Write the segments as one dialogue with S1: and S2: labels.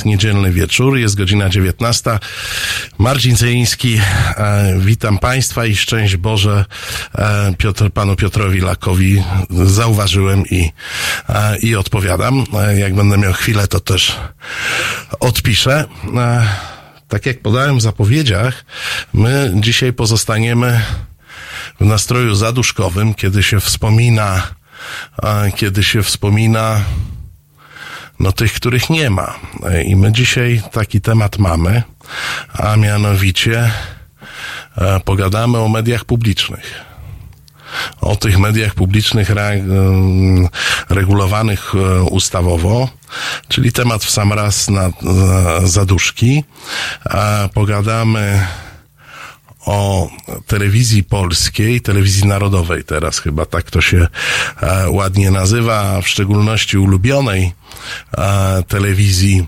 S1: Jest niedzielny wieczór, jest godzina 19. Marcin Cejiński, e, witam Państwa i szczęść Boże e, Piotr, panu Piotrowi Lakowi zauważyłem i, e, i odpowiadam. E, jak będę miał chwilę, to też odpiszę. E, tak jak podałem w zapowiedziach, my dzisiaj pozostaniemy w nastroju zaduszkowym, kiedy się wspomina, e, kiedy się wspomina no tych, których nie ma. I my dzisiaj taki temat mamy, a mianowicie e, pogadamy o mediach publicznych. O tych mediach publicznych re, e, regulowanych e, ustawowo, czyli temat w sam raz na, zaduszki. Pogadamy o telewizji polskiej, telewizji narodowej teraz chyba tak to się e, ładnie nazywa, w szczególności ulubionej e, telewizji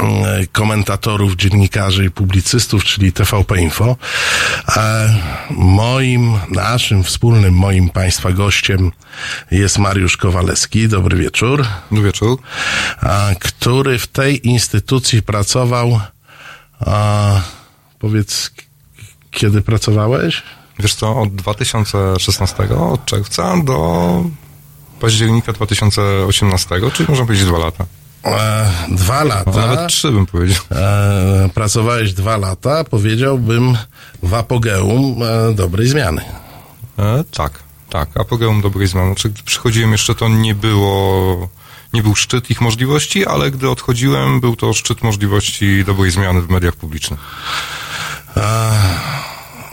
S1: e, komentatorów, dziennikarzy i publicystów, czyli TVP Info. Moim, naszym wspólnym, moim Państwa gościem jest Mariusz Kowalewski. Dobry wieczór.
S2: Dobry wieczór.
S1: Który w tej instytucji pracował, powiedz, kiedy pracowałeś?
S2: Wiesz co, od 2016, od czerwca do października 2018, czyli można powiedzieć dwa lata.
S1: E, dwa lata.
S2: No, nawet trzy bym powiedział.
S1: E, pracowałeś dwa lata, powiedziałbym w apogeum e, dobrej zmiany.
S2: E, tak, tak, apogeum dobrej zmiany. Znaczy, gdy przychodziłem jeszcze, to nie było, nie był szczyt ich możliwości, ale gdy odchodziłem, był to szczyt możliwości dobrej zmiany w mediach publicznych.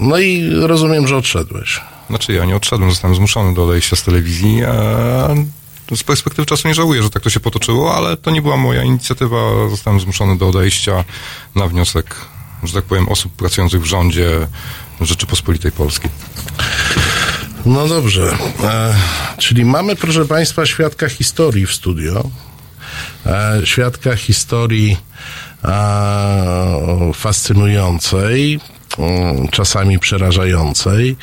S1: No i rozumiem, że odszedłeś.
S2: Znaczy ja nie odszedłem, zostałem zmuszony do odejścia z telewizji. E, z perspektywy czasu nie żałuję, że tak to się potoczyło, ale to nie była moja inicjatywa. Zostałem zmuszony do odejścia na wniosek, że tak powiem, osób pracujących w rządzie Rzeczypospolitej Polskiej.
S1: No dobrze. E, czyli mamy, proszę Państwa, świadka historii w studio. E, świadka historii e, fascynującej, czasami przerażającej,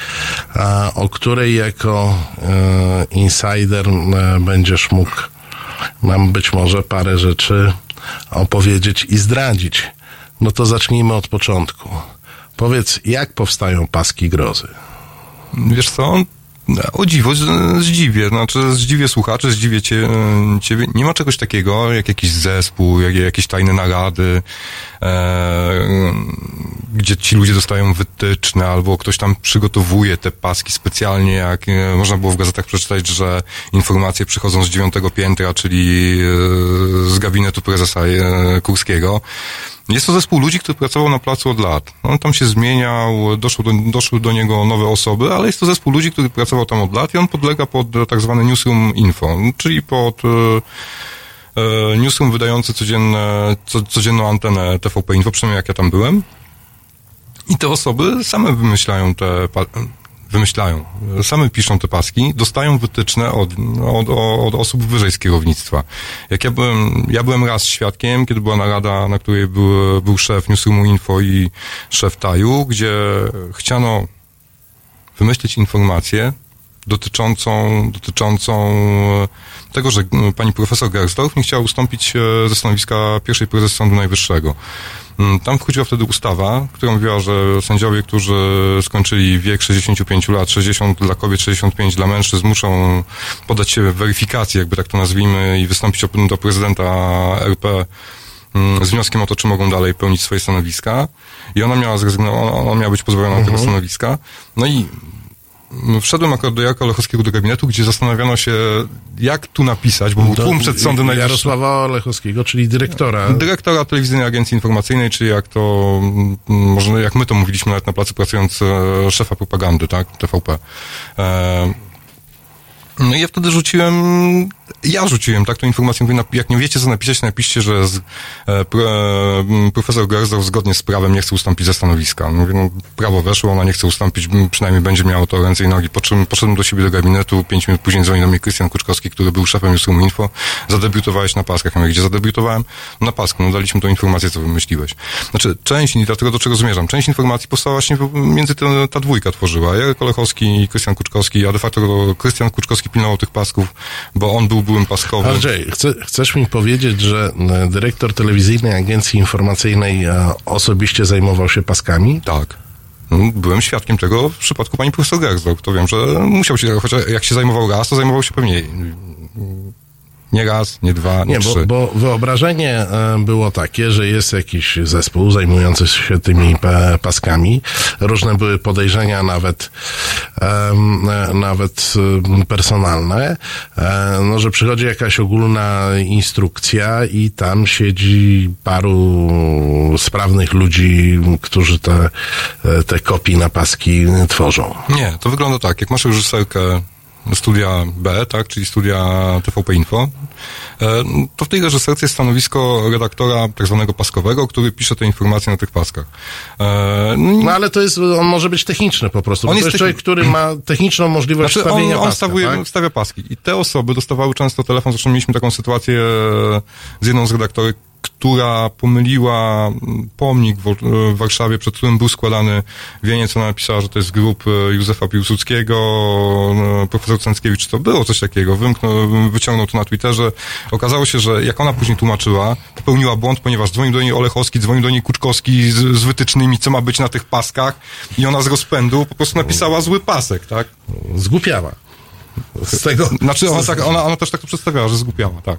S1: o której jako e, insider e, będziesz mógł nam być może parę rzeczy opowiedzieć i zdradzić. No to zacznijmy od początku. Powiedz, jak powstają paski grozy?
S2: Wiesz co? O dziwo, zdziwię, znaczy zdziwię słuchaczy, zdziwię cie, ciebie. Nie ma czegoś takiego, jak jakiś zespół, jak, jakieś tajne narady, e, gdzie ci ludzie dostają wytyczne, albo ktoś tam przygotowuje te paski specjalnie, jak e, można było w gazetach przeczytać, że informacje przychodzą z dziewiątego piętra, czyli e, z gabinetu prezesa e, Kurskiego. Jest to zespół ludzi, który pracował na placu od lat. On tam się zmieniał, doszło do, doszły do niego nowe osoby, ale jest to zespół ludzi, który pracował tam od lat i on podlega pod tak zwane newsroom info, czyli pod e, e, newsroom wydający codzienne, co, codzienną antenę TVP Info, przynajmniej jak ja tam byłem. I te osoby same wymyślają te, wymyślają, same piszą te paski, dostają wytyczne od, od, od osób wyżej z kierownictwa. Jak ja byłem, ja byłem raz świadkiem, kiedy była narada, na której był, był szef Newsroomu Info i szef Taju, gdzie chciano wymyślić informację dotyczącą, dotyczącą tego, że mm, pani profesor Gersdorf nie chciała ustąpić e, ze stanowiska pierwszej prezes Sądu Najwyższego. Mm, Tam wchodziła wtedy ustawa, która mówiła, że sędziowie, którzy skończyli wiek 65 lat, 60 dla kobiet, 65 dla mężczyzn, muszą podać się weryfikacji, jakby tak to nazwijmy, i wystąpić do prezydenta RP mm, z wnioskiem o to, czy mogą dalej pełnić swoje stanowiska. I ona miała zrezygnować, ona, ona miała być pozbawiona tego stanowiska. No i wszedłem akurat do Jarka Olechowskiego do gabinetu, gdzie zastanawiano się, jak tu napisać, bo był
S1: Do
S2: tłum przed sądem najwyższym.
S1: Jarosława Olechowskiego, czyli dyrektora.
S2: Dyrektora Telewizyjnej Agencji Informacyjnej, czy jak to, mm, może jak my to mówiliśmy nawet na placu pracując, e, szefa propagandy, tak, TVP. E, no i ja wtedy rzuciłem, ja rzuciłem, tak, tą informację, mówię, jak nie wiecie, co napisać, napiszcie, że z, e, e, profesor Gerzow zgodnie z prawem nie chce ustąpić ze stanowiska. Mówię, no, prawo weszło, ona nie chce ustąpić, przynajmniej będzie miało to ręce i nogi. Po czym poszedłem do siebie do gabinetu, pięć minut później dzwonił do mnie Krystian Kuczkowski, który był szefem Newsroom Info. Zadebiutowałeś na paskach. Ja mówię, gdzie zadebiutowałem? Na pasku, no daliśmy tą informację, co wymyśliłeś. Znaczy, część, i dlatego do czego zmierzam, część informacji powstała właśnie między te, ta dwójka tworzyła. Jarek Olechowski i Krystian Kuczkowski, a de facto Krystian Kuczkowski pilnował tych pasków, bo on był byłym paskowym.
S1: Andrzej, chce, chcesz mi powiedzieć, że e, dyrektor telewizyjnej agencji informacyjnej e, osobiście zajmował się paskami?
S2: Tak. No, Byłem świadkiem tego w przypadku pani profesor Gersdorf. To wiem, że musiał się, chociaż jak się zajmował raz, to zajmował się pewnie nie raz, nie dwa, nie,
S1: Nie,
S2: trzy.
S1: bo, bo wyobrażenie e, było takie, że jest jakiś zespół zajmujący się tymi pa- paskami. Różne były podejrzenia, nawet, e, nawet em, personalne, e, no, że przychodzi jakaś ogólna instrukcja i tam siedzi paru sprawnych ludzi, którzy te, e, te kopii na paski tworzą.
S2: Nie, to wygląda tak, jak masz reżyserkę studia B, tak, czyli studia TVP Info, e, to w tej reżyserce jest stanowisko redaktora tak zwanego paskowego, który pisze te informacje na tych paskach. E, no
S1: No ale to jest, on może być techniczny po prostu.
S2: On
S1: bo to
S2: jest
S1: jest człowiek, który ma techniczną możliwość
S2: Znaczy on,
S1: stawienia
S2: on
S1: paska,
S2: stawuje,
S1: tak?
S2: stawia paski i te osoby dostawały często telefon, zresztą mieliśmy taką sytuację e, z jedną z redaktorek, która pomyliła mm, pomnik w, w Warszawie, przed którym był składany wieniec, ona napisała, że to jest grób e, Józefa Piłsudskiego, e, profesor Cęckiewicz, to było coś takiego, wymknął, wyciągnął to na Twitterze. Okazało się, że jak ona później tłumaczyła, popełniła błąd, ponieważ dzwonił do niej Olechowski, dzwonił do niej Kuczkowski z, z wytycznymi, co ma być na tych paskach i ona z rozpędu po prostu napisała zły pasek, tak?
S1: Zgłupiała. Z tego...
S2: Znaczy, ona, tak, ona, ona też tak to przedstawiała, że zgłupiała, tak.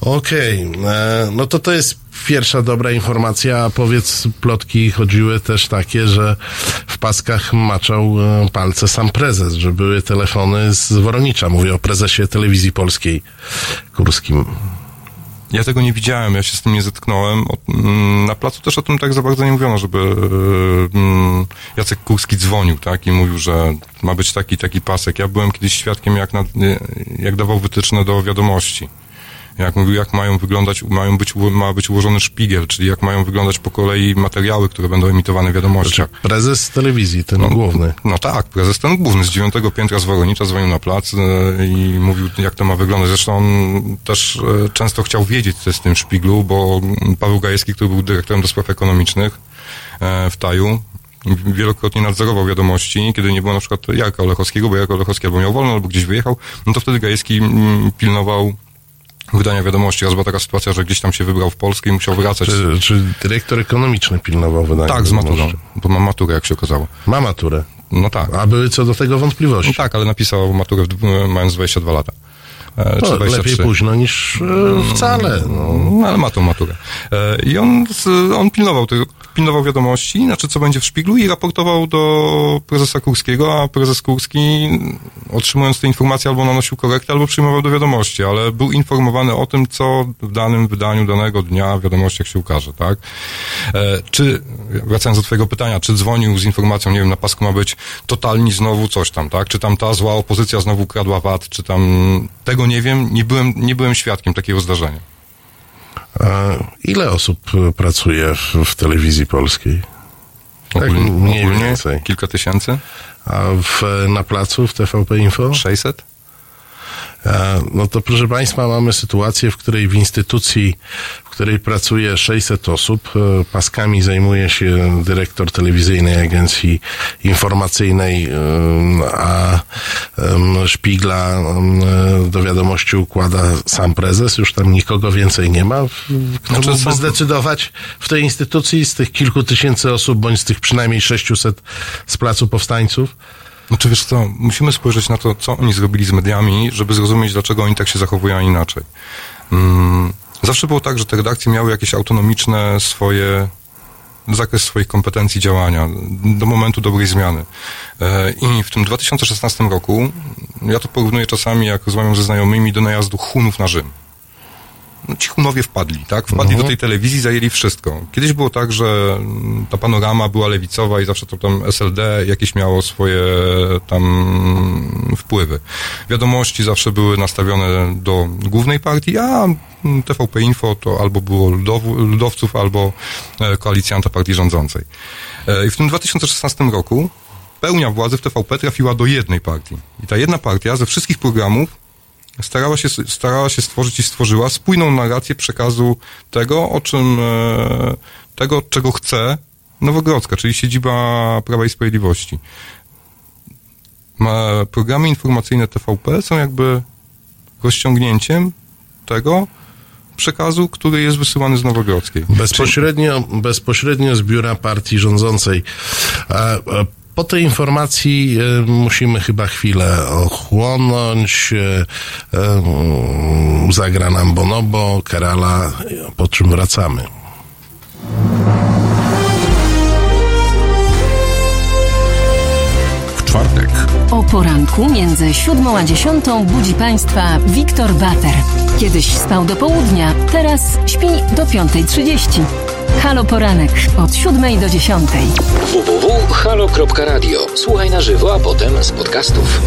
S1: Okej, e, no to to jest pierwsza dobra informacja, powiedz, plotki chodziły też takie, że w paskach maczał e, palce sam prezes, że były telefony z Woronicza, mówię o prezesie telewizji polskiej, Kurskim.
S2: Ja tego nie widziałem, ja się z tym nie zetknąłem. Mm, na placu też o tym tak za bardzo nie mówiono, żeby e, mm, Jacek Kurski dzwonił, tak, i mówił, że ma być taki, taki pasek. Ja byłem kiedyś świadkiem, jak, na, jak dawał wytyczne do wiadomości. Jak mówił, jak mają wyglądać, mają być, ma być ułożony szpigiel, czyli jak mają wyglądać po kolei materiały, które będą emitowane w wiadomościach.
S1: Prezes telewizji, ten główny.
S2: No tak, prezes ten główny z dziewiątego piętra z Woronicza dzwonił na plac e, i mówił, jak to ma wyglądać. Zresztą on też e, często chciał wiedzieć, co jest w tym szpiglu, bo Paweł Gajewski, który był dyrektorem do spraw ekonomicznych e, w Taju, wielokrotnie nadzorował wiadomości, kiedy nie było na przykład Jarka Olechowskiego, bo Jarek Olechowski albo miał wolno, albo gdzieś wyjechał, no to wtedy Gajewski mm, pilnował wydania wiadomości. Raz była taka sytuacja, że gdzieś tam się wybrał w Polskę i musiał wracać.
S1: Czy, czy dyrektor ekonomiczny pilnował wydania
S2: Tak, z maturą, bo mam maturę, jak się okazało.
S1: Ma maturę.
S2: No tak.
S1: A były co do tego wątpliwości.
S2: No tak, ale napisał maturę w, mając 22 lata. E, czy
S1: No,
S2: 23.
S1: lepiej późno niż e, wcale. No.
S2: No, ale ma tą maturę. E, I on, on pilnował, tego, pilnował wiadomości, znaczy co będzie w szpiglu i raportował do prezesa Kurskiego, a prezes Kurski otrzymując te informacje albo nanosił korektę, albo przyjmował do wiadomości, ale był informowany o tym, co w danym wydaniu danego dnia w wiadomościach się ukaże, tak? E, czy, wracając do twojego pytania, czy dzwonił z informacją, nie wiem, na pasku ma być totalni znowu coś tam, tak? Czy tam ta zła opozycja znowu kradła VAT, czy tam tego nie wiem, nie byłem, nie byłem świadkiem takiego zdarzenia.
S1: A ile osób e, pracuje w, w telewizji polskiej? Tak
S2: Ogólnie,
S1: mniej
S2: ogólnie
S1: więcej.
S2: kilka tysięcy?
S1: A w, na placu w TVP Info?
S2: 600?
S1: E, No to proszę Państwa, mamy sytuację, w której w instytucji, w której pracuje 600 osób, e, paskami zajmuje się dyrektor telewizyjnej agencji informacyjnej, e, a szpigla do wiadomości układa sam prezes, już tam nikogo więcej nie ma, kto
S2: Znaczy
S1: mógłby zdecydować w tej instytucji z tych kilku tysięcy osób, bądź z tych przynajmniej 600 z Placu Powstańców.
S2: Znaczy wiesz co, musimy spojrzeć na to, co oni zrobili z mediami, żeby zrozumieć, dlaczego oni tak się zachowują, inaczej. Mm, zawsze było tak, że te redakcje miały jakieś autonomiczne swoje zakres swoich kompetencji działania, do momentu dobrej zmiany. E, I w tym 2016 roku, ja to porównuję czasami, jak rozmawiam ze znajomymi, do najazdu Hunów na Rzym no, ci Hunowie wpadli, tak? Wpadli uh-huh. do tej telewizji, zajęli wszystko. Kiedyś było tak, że ta panorama była lewicowa i zawsze to tam SLD jakieś miało swoje tam wpływy. Wiadomości zawsze były nastawione do głównej partii, a TVP Info to albo było ludow, ludowców, albo e, koalicjanta partii rządzącej. E, I w tym 2016 roku pełnia władzy w TVP trafiła do jednej partii. I ta jedna partia ze wszystkich programów starała się, starała się stworzyć i stworzyła spójną narrację przekazu tego, o czym, e, tego, czego chce Nowogrodzka, czyli siedziba Prawa i Sprawiedliwości. Programy informacyjne TVP są jakby rozciągnięciem tego przekazu, który jest wysyłany z Nowogrodzkiej.
S1: Bezpośrednio, bezpośrednio z biura partii rządzącej. Po tej informacji e, musimy chyba chwilę ochłonąć. E, e, zagra nam Bonobo, Kerala, po czym wracamy.
S3: W czwartek.
S4: O poranku między siódmą a dziesiątą budzi Państwa Wiktor Bater. Kiedyś spał do południa, teraz śpi do piątej trzydzieści. Halo Poranek od 7 do 10.
S3: www.halo.radio. Słuchaj na żywo, a potem z podcastów.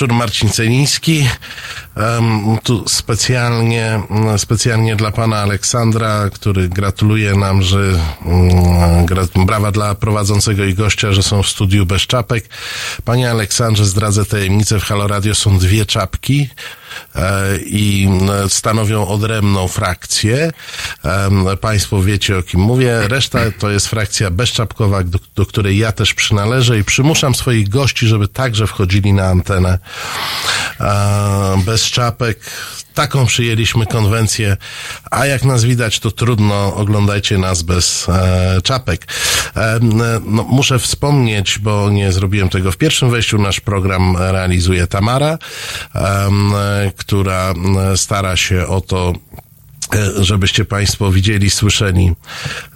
S1: Wieczór, Marcin Celiński. Tu specjalnie, specjalnie dla pana Aleksandra, który gratuluje nam, że gra, brawa dla prowadzącego i gościa, że są w studiu bez czapek. Panie Aleksandrze, zdradzę tajemnicę, w Halo Radio są dwie czapki e, i stanowią odrębną frakcję. Państwo wiecie o kim mówię. Reszta to jest frakcja bezczapkowa, do, do której ja też przynależę i przymuszam swoich gości, żeby także wchodzili na antenę bez czapek. Taką przyjęliśmy konwencję, a jak nas widać, to trudno, oglądajcie nas bez e, czapek. E, no, muszę wspomnieć, bo nie zrobiłem tego w pierwszym wejściu, nasz program realizuje Tamara, e, która stara się o to, żebyście Państwo widzieli, słyszeli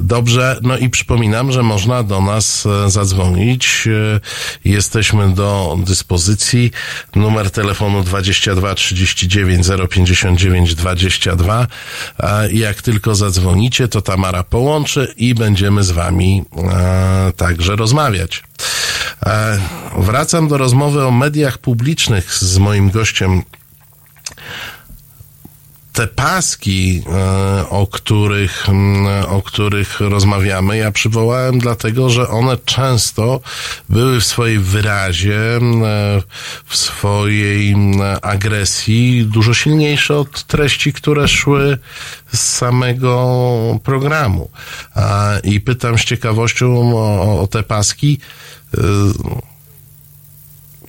S1: dobrze. No i przypominam, że można do nas zadzwonić. Jesteśmy do dyspozycji. Numer telefonu 22 39 059 22. I jak tylko zadzwonicie, to Tamara połączy i będziemy z Wami także rozmawiać. Wracam do rozmowy o mediach publicznych z moim gościem te paski, o których, o których rozmawiamy, ja przywołałem dlatego, że one często były w swojej wyrazie, w swojej agresji dużo silniejsze od treści, które szły z samego programu. I pytam z ciekawością o, o te paski,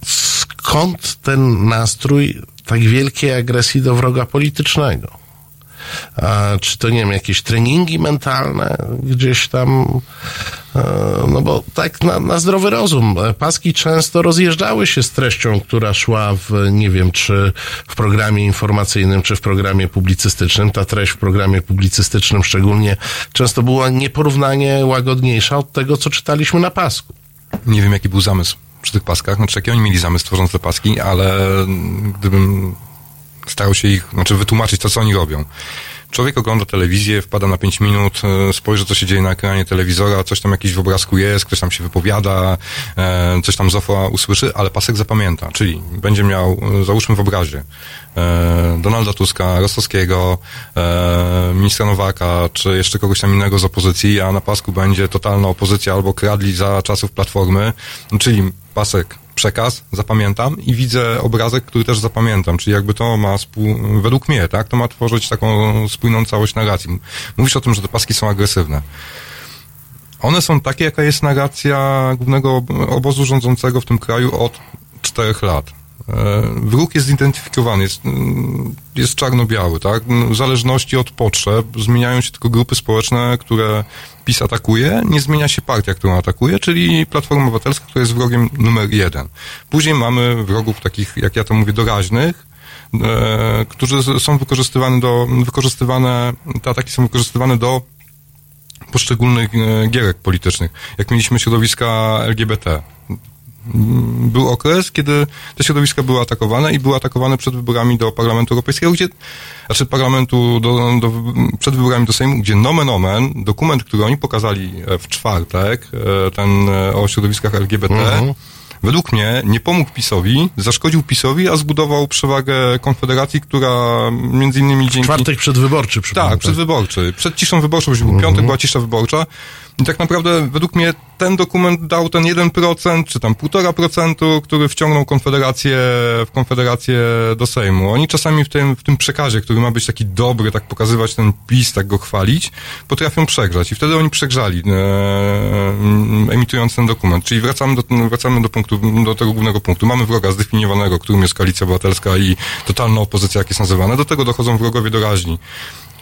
S1: skąd ten nastrój tak wielkiej agresji do wroga politycznego? A, czy to, nie wiem, jakieś treningi mentalne gdzieś tam? No bo tak na, na zdrowy rozum. Paski często rozjeżdżały się z treścią, która szła w, nie wiem, czy w programie informacyjnym, czy w programie publicystycznym. Ta treść w programie publicystycznym szczególnie często była nieporównanie łagodniejsza od tego, co czytaliśmy na pasku.
S2: Nie wiem, jaki był zamysł przy tych paskach. Znaczy, jaki oni mieli zamysł tworząc te paski, ale gdybym starał się ich, znaczy wytłumaczyć to, co oni robią. Człowiek ogląda telewizję, wpada na 5 minut, spojrzy, co się dzieje na ekranie telewizora, coś tam jakiś w obrazku jest, ktoś tam się wypowiada, coś tam z OFA usłyszy, ale pasek zapamięta, czyli będzie miał, załóżmy w obrazie, Donalda Tuska, Rostowskiego, ministra Nowaka, czy jeszcze kogoś tam innego z opozycji, a na pasku będzie totalna opozycja albo kradli za czasów Platformy, czyli pasek przekaz, zapamiętam i widzę obrazek, który też zapamiętam, czyli jakby to ma, spół, według mnie, tak, to ma tworzyć taką spójną całość narracji. Mówisz o tym, że te paski są agresywne. One są takie, jaka jest narracja głównego obozu rządzącego w tym kraju od czterech lat. Wróg jest zidentyfikowany, jest, jest czarno-biały, tak? W zależności od potrzeb zmieniają się tylko grupy społeczne, które PiS atakuje, nie zmienia się partia, którą atakuje, czyli Platforma Obywatelska, która jest wrogiem numer jeden. Później mamy wrogów takich, jak ja to mówię, doraźnych, e, którzy są wykorzystywane do, wykorzystywane, te ataki są wykorzystywane do poszczególnych e, gierek politycznych. Jak mieliśmy środowiska LGBT, był okres, kiedy te środowiska były atakowane i były atakowane przed wyborami do Parlamentu Europejskiego, gdzie, znaczy Parlamentu, do, do, przed wyborami do Sejmu, gdzie nomen omen, dokument, który oni pokazali w czwartek, e, ten e, o środowiskach LGBT, mhm. według mnie nie pomógł PiSowi, zaszkodził PiSowi, a zbudował przewagę Konfederacji, która między innymi dzięki...
S1: Czwartek przedwyborczy,
S2: Tak, przedwyborczy. Przed ciszą wyborczą, bo mhm. piątek była cisza wyborcza. I tak naprawdę według mnie ten dokument dał ten 1%, czy tam 1,5%, który wciągnął Konfederację, w Konfederację do Sejmu. Oni czasami w tym, w tym przekazie, który ma być taki dobry, tak pokazywać ten PiS, tak go chwalić, potrafią przegrzać. I wtedy oni przegrzali, e, emitując ten dokument. Czyli wracamy do, wracamy do punktu, do tego głównego punktu. Mamy wroga zdefiniowanego, którym jest Koalicja Obywatelska i totalna opozycja, jak jest nazywane. Do tego dochodzą wrogowie doraźni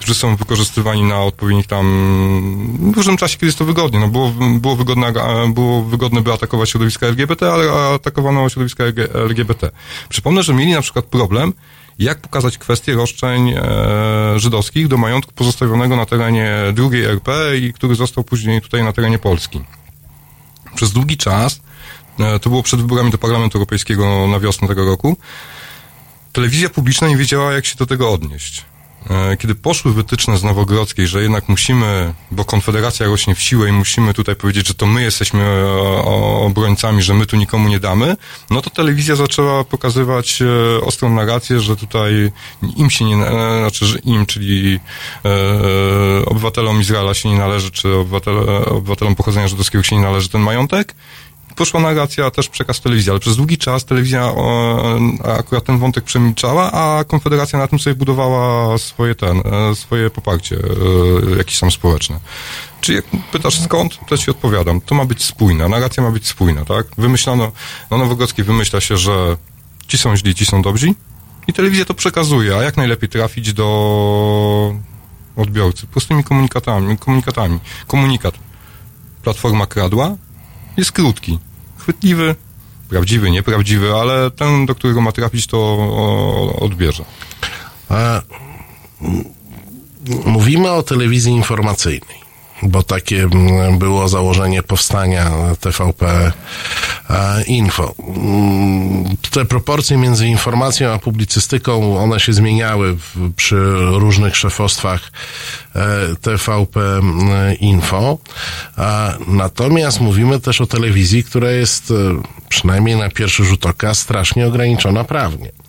S2: którzy są wykorzystywani na odpowiednich tam w różnym czasie, kiedy jest to wygodnie. No było, było, wygodne, było wygodne, by atakować środowiska LGBT, ale atakowano środowiska LGBT. Przypomnę, że mieli na przykład problem, jak pokazać kwestię roszczeń e, żydowskich do majątku pozostawionego na terenie drugiej RP i który został później tutaj na terenie Polski. Przez długi czas, e, to było przed wyborami do Parlamentu Europejskiego na wiosnę tego roku, telewizja publiczna nie wiedziała, jak się do tego odnieść. E, kiedy poszły wytyczne z Nowogrodzkiej, że jednak musimy, bo Konfederacja rośnie w siłę i musimy tutaj powiedzieć, że to my jesteśmy e, obrońcami, że my tu nikomu nie damy, no to telewizja zaczęła pokazywać e, ostrą narrację, że tutaj im się nie, znaczy, że im, czyli obywatelom Izraela się nie należy, czy obywatelom pochodzenia żydowskiego się nie należy ten majątek, poszła narracja, też przekaz telewizji, ale przez długi czas telewizja o, akurat ten wątek przemilczała, a Konfederacja na tym sobie budowała swoje ten, e, swoje poparcie e, jakieś tam społeczne. Czy jak pytasz skąd, to ci odpowiadam. To ma być spójne, narracja ma być spójna, tak? Wymyślano, na Nowogrodzkiej wymyśla się, że ci są źli, ci są dobrzy i telewizja to przekazuje, a jak najlepiej trafić do odbiorcy? Prostymi komunikatami, komunikatami. Komunikat. Platforma kradła, jest krótki, chwytliwy, prawdziwy, nieprawdziwy, ale ten, do którego ma trafić, to odbierze. A,
S1: mówimy o telewizji informacyjnej bo takie mm, było założenie powstania TVP Info. Mm, te proporcje między informacją a publicystyką, one się zmieniały przy różnych szefostwach e, TVP mm, Info. Natomiast mówimy też o telewizji, która jest e, przynajmniej na pierwszy rzut oka strasznie ograniczona prawnie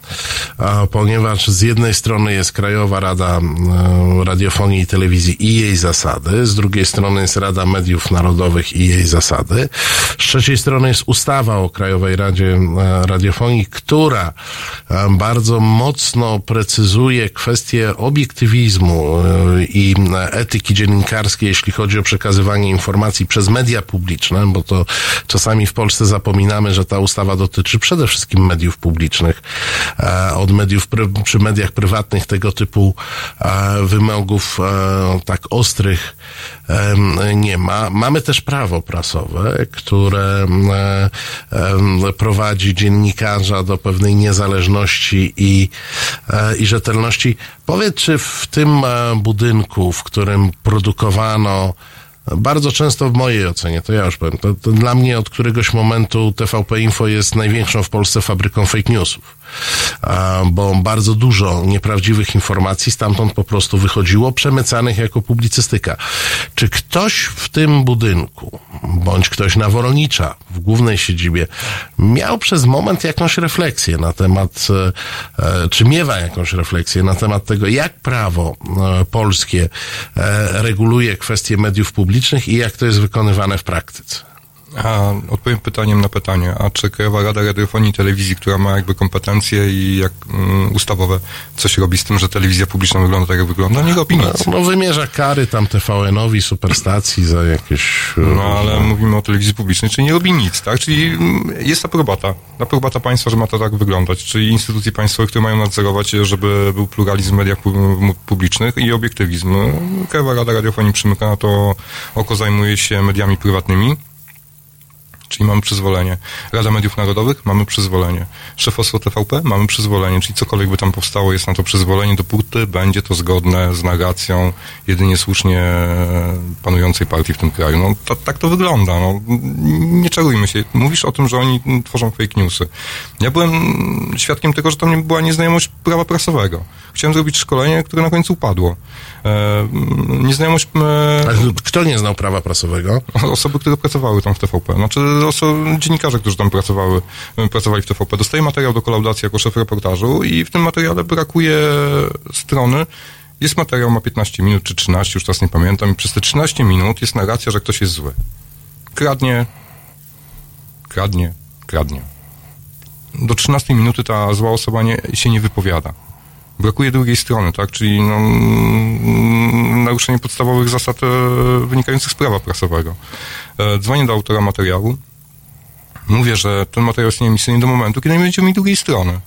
S1: ponieważ z jednej strony jest Krajowa Rada Radiofonii i Telewizji i jej zasady, z drugiej strony jest Rada Mediów Narodowych i jej zasady, z trzeciej strony jest ustawa o Krajowej Radzie Radiofonii, która bardzo mocno precyzuje kwestie obiektywizmu i etyki dziennikarskiej, jeśli chodzi o przekazywanie informacji przez media publiczne, bo to czasami w Polsce zapominamy, że ta ustawa dotyczy przede wszystkim mediów publicznych, E, od mediów, przy mediach prywatnych tego typu e, wymogów e, tak ostrych nie ma. Mamy też prawo prasowe, które prowadzi dziennikarza do pewnej niezależności i, i rzetelności. Powiedz, czy w tym budynku, w którym produkowano bardzo często w mojej ocenie, to ja już powiem, to, to, dla mnie od któregoś momentu TVP Info jest największą w Polsce fabryką fake newsów bo bardzo dużo nieprawdziwych informacji stamtąd po prostu wychodziło, przemycanych jako publicystyka. Czy ktoś w tym budynku, bądź ktoś na Woronicza, w głównej siedzibie, miał przez moment jakąś refleksję na temat, e, e, czy miewa jakąś refleksję na temat tego, jak prawo e, polskie reguluje kwestie mediów publicznych i jak to jest wykonywane w praktyce?
S2: A odpowiem pytaniem na pytanie. A czy Krajowa Rada Radiofonii i Telewizji, która ma jakby kompetencje i jak um, ustawowe, coś robi z tym, że telewizja publiczna wygląda tak, jak wygląda? Nie robi nic.
S1: No, no wymierza kary tam TVN-owi, Superstacji za jakieś...
S2: No ale mówimy o telewizji publicznej, czyli nie robi nic, tak? Czyli mm, jest aprobata. Aprobata państwa, że ma to tak wyglądać. Czyli instytucje państwowe, które mają nadzorować, żeby był pluralizm w mediach publicznych i obiektywizm. Krajowa Rada Radiofonii przymyka na to oko, zajmuje się mediami prywatnymi czyli mamy przyzwolenie. Rada Mediów Narodowych, mamy przyzwolenie. Szefostwo TVP, mamy przyzwolenie, czyli cokolwiek by tam powstało, jest na to przyzwolenie, dopóty będzie to zgodne z narracją jedynie słusznie panującej partii w tym kraju. No, to, tak to wygląda. No. Nie czarujmy się. Mówisz o tym, że oni tworzą fake newsy. Ja byłem świadkiem tego, że tam nie była nieznajomość prawa prasowego. Chciałem zrobić szkolenie, które na końcu upadło. E, nieznajomość...
S1: E, kto nie znał prawa prasowego?
S2: Osoby, które pracowały tam w TVP. Znaczy osoby, dziennikarze, którzy tam pracowały, pracowali w TVP. Dostaję materiał do kolaudacji jako szef reportażu i w tym materiale brakuje strony, jest materiał, ma 15 minut czy 13, już teraz nie pamiętam, i przez te 13 minut jest narracja, że ktoś jest zły. Kradnie, kradnie, kradnie. Do 13 minuty ta zła osoba nie, się nie wypowiada brakuje drugiej strony, tak? Czyli no, mm, naruszenie podstawowych zasad e, wynikających z prawa prasowego. E, dzwonię do autora materiału, mówię, że ten materiał jest nieemisyjny do momentu, kiedy nie będzie mi drugiej strony.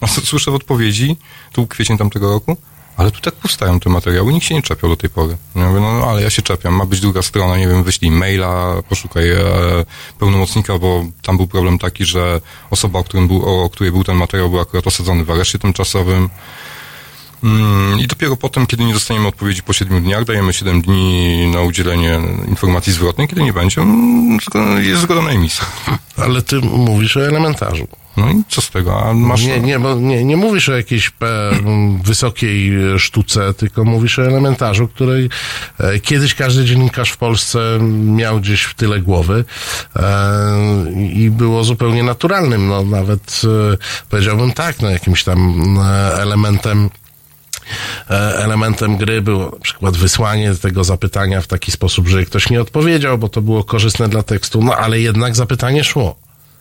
S2: No, słyszę w odpowiedzi, tu kwiecień tamtego roku, ale tu tak powstają te materiały, nikt się nie czepiał do tej pory. Ja mówię, no, no ale ja się czepiam, ma być druga strona, nie wiem, wyślij maila, poszukaj e, pełnomocnika, bo tam był problem taki, że osoba, o, którym był, o której był ten materiał, był akurat osadzony w areszcie tymczasowym. Mm, I dopiero potem, kiedy nie dostaniemy odpowiedzi po 7 dniach, dajemy 7 dni na udzielenie informacji zwrotnej. Kiedy nie będzie, mm, jest zgoda na emisję.
S1: Ale ty mówisz o elementarzu.
S2: No i co z tego? A masz...
S1: Nie, nie, bo nie, nie mówisz o jakiejś e, m, wysokiej sztuce, tylko mówisz o elementarzu, której e, kiedyś każdy dziennikarz w Polsce miał gdzieś w tyle głowy e, i było zupełnie naturalnym, no nawet e, powiedziałbym tak, no jakimś tam e, elementem e, elementem gry było na przykład wysłanie tego zapytania w taki sposób, że ktoś nie odpowiedział, bo to było korzystne dla tekstu, no ale jednak zapytanie szło.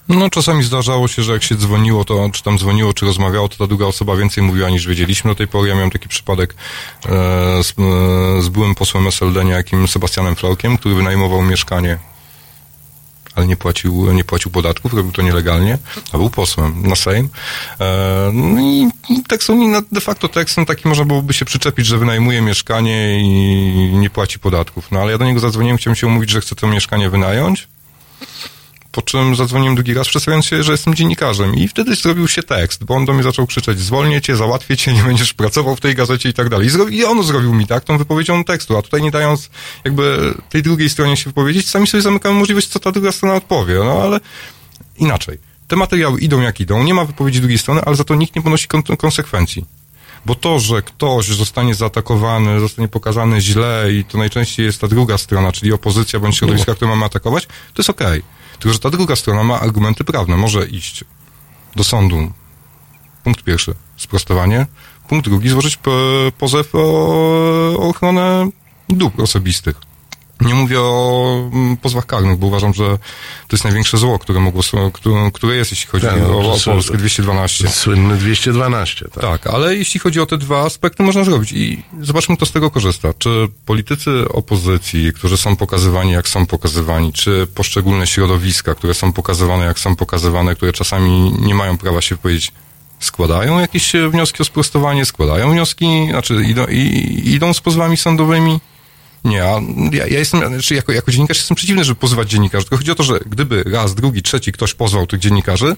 S2: No czasami zdarzało się, że jak się dzwoniło, to czy tam dzwoniło, czy rozmawiało, to ta druga osoba więcej mówiła niż wiedzieliśmy do tej pory. Ja miałem taki przypadek e, z, e, z byłym posłem SLD, niejakim Sebastianem Florkiem, który wynajmował mieszkanie ale nie płacił, nie płacił podatków, robił to nielegalnie, a był posłem na Sejm. E, no i na- de facto tekstem taki można byłoby się przyczepić, że wynajmuje mieszkanie i nie płaci podatków. No ale ja do niego zadzwoniłem, chciałem się umówić, że chcę to mieszkanie wynająć. Po czym zadzwoniłem drugi raz, przedstawiając się, że jestem dziennikarzem. I wtedy zrobił się tekst, bo on do mnie zaczął krzyczeć, zwolnię cię, załatwię cię, nie będziesz pracował w tej gazecie i tak dalej. I, on zrobił mi tak, tą wypowiedzią tekstu, a tutaj nie dając jakby tej drugiej stronie się wypowiedzieć, sami sobie zamykamy możliwość, co ta druga strona odpowie. No ale inaczej. Te materiały idą jak idą, nie ma wypowiedzi drugiej strony, ale za to nikt nie ponosi kon- konsekwencji. Bo to, że ktoś zostanie zaatakowany, zostanie pokazany źle i to najczęściej jest ta druga strona, czyli opozycja bądź środowiska, które mamy atakować, to jest okej. Tylko, że ta druga strona ma argumenty prawne. Może iść do sądu. Punkt pierwszy. Sprostowanie. Punkt drugi. Złożyć po, pozew o ochronę dóbr osobistych. Nie mówię o mm, pozwach karnych, bo uważam, że to jest największe zło, które mogło, które, które jest, jeśli chodzi
S1: Tak, no,
S2: o,
S1: to
S2: o Polskę 212.
S1: Słynny 212, tak.
S2: Tak, ale jeśli chodzi o te dwa aspekty, można zrobić. I zobaczmy, kto z tego korzysta. Czy politycy opozycji, którzy są pokazywani, jak są pokazywani, czy poszczególne środowiska, które są pokazywane, jak są pokazywane, które czasami nie mają prawa się wypowiedzieć, składają jakieś wnioski o sprostowanie, składają wnioski, znaczy idą, i, idą z pozwami sądowymi? Nie, a ja, ja jestem, znaczy jako, jako dziennikarz jestem przeciwny, żeby pozywać dziennikarzy, tylko chodzi o to, że gdyby raz, drugi, trzeci ktoś pozwał tych dziennikarzy,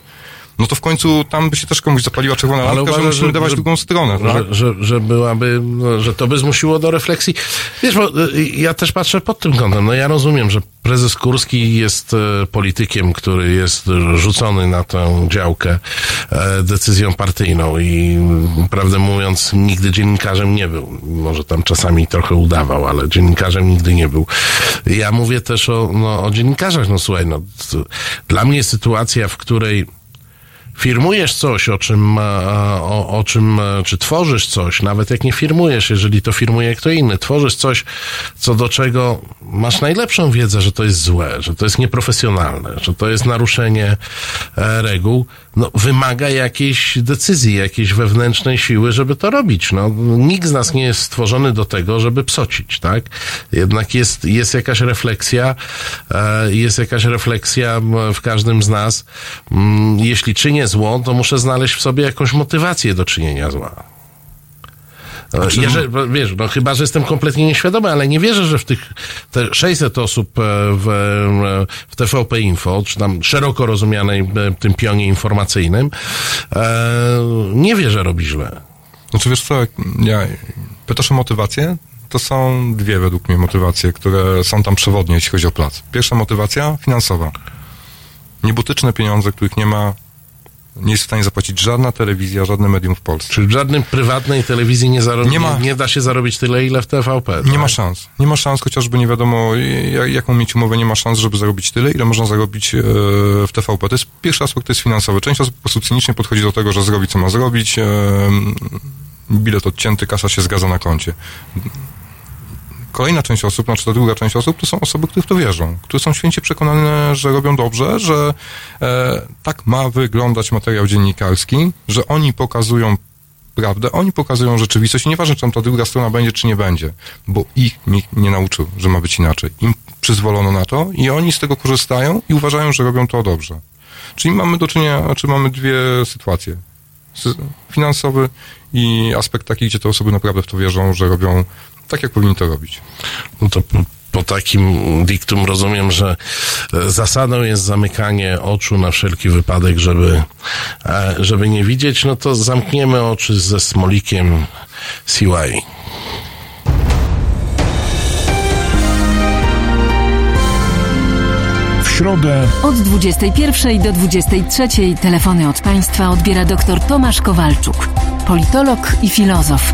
S2: no to w końcu tam by się też komuś zapaliła czerwona
S1: Ale
S2: lampka, że
S1: uważasz,
S2: musimy
S1: że-
S2: dawać
S1: że-
S2: drugą stronę, tak?
S1: że, że, że byłaby, no, że to by zmusiło do refleksji. Wiesz, bo y, ja też patrzę pod tym kątem. No ja rozumiem, że prezes Kurski jest e, politykiem, który jest rzucony na tę działkę e, decyzją partyjną i prawdę mówiąc nigdy dziennikarzem nie był. Może tam czasami trochę udawał, ale dziennikarzem nigdy nie był. Ja mówię też o, no, o dziennikarzach. No słuchaj, no, dla mnie sytuacja, w której firmujesz coś, o czym, e, o, o czym, e, czy tworzysz coś, nawet jak nie firmujesz, jeżeli to firmuje kto inny, tworzysz coś, co do czego masz najlepszą wiedzę, że to jest złe, że to jest nieprofesjonalne, że to jest naruszenie e, reguł, no, wymaga jakiejś decyzji, jakiejś wewnętrznej siły, żeby to robić. No, nikt z nas nie jest stworzony do tego, żeby psocić, tak? Jednak jest, jest jakaś refleksja, jest jakaś refleksja w każdym z nas. Mm, Jeśli czynię zło, to muszę znaleźć w sobie jakąś motywację do czynienia zła. E, wiesz, no chyba, że jestem kompletnie nieświadomy, ale nie wierzę, że w tych te 600 osób e, w, e, w TVP Info, czy tam szeroko rozumianej tym pionie informacyjnym, nie wierzę, że robi źle.
S2: Znaczy wiesz co, ja, pytasz o motywację? To są dwie według mnie motywacje, które są tam przewodnie, jeśli chodzi o plac. Pierwsza motywacja finansowa. Niebotyczne pieniądze, których nie ma, nie jest w stanie zapłacić żadna telewizja, żadne medium w Polsce.
S1: Czyli w żadnej prywatnej telewizji nie, zarobi,
S2: Nie
S1: nie,
S2: ma-
S1: nie da się zarobić tyle, ile w TVP.
S2: Nie
S1: tak?
S2: ma szans. Nie ma szans, chociażby nie wiadomo, ja- jaką mieć umowę, nie ma szans, żeby zarobić tyle, ile można zarobić e, w TVP. To jest pierwszy aspekt, to jest finansowy. Część osób po prostu cynicznie podchodzi do tego, że zrobi, co ma zrobić. E, bilet odcięty, kasa się zgadza na koncie. Kolejna część osób, znaczy ta druga część osób, to są osoby, które w to wierzą, które są święcie przekonane, że robią dobrze, że e, tak ma wyglądać materiał dziennikarski, że oni pokazują prawdę, oni pokazują rzeczywistość i nieważne, czy tam ta druga strona będzie, czy nie będzie, bo ich nikt nie nauczył, że ma być inaczej. Im przyzwolono na to i oni z tego korzystają i uważają, że robią to dobrze. Czyli mamy do czynienia, znaczy mamy dwie sytuacje. Sy- Finansowy i aspekt taki, gdzie te osoby naprawdę w to wierzą, że robią tak, jak powinni to robić.
S1: No to po, po takim diktum rozumiem, że e, zasadą jest zamykanie oczu na wszelki wypadek, żeby, e, żeby nie widzieć, no to zamkniemy oczy ze smolikiem CY.
S5: W środę
S4: Od 21 do 23 telefony od Państwa odbiera dr Tomasz Kowalczuk, politolog i filozof.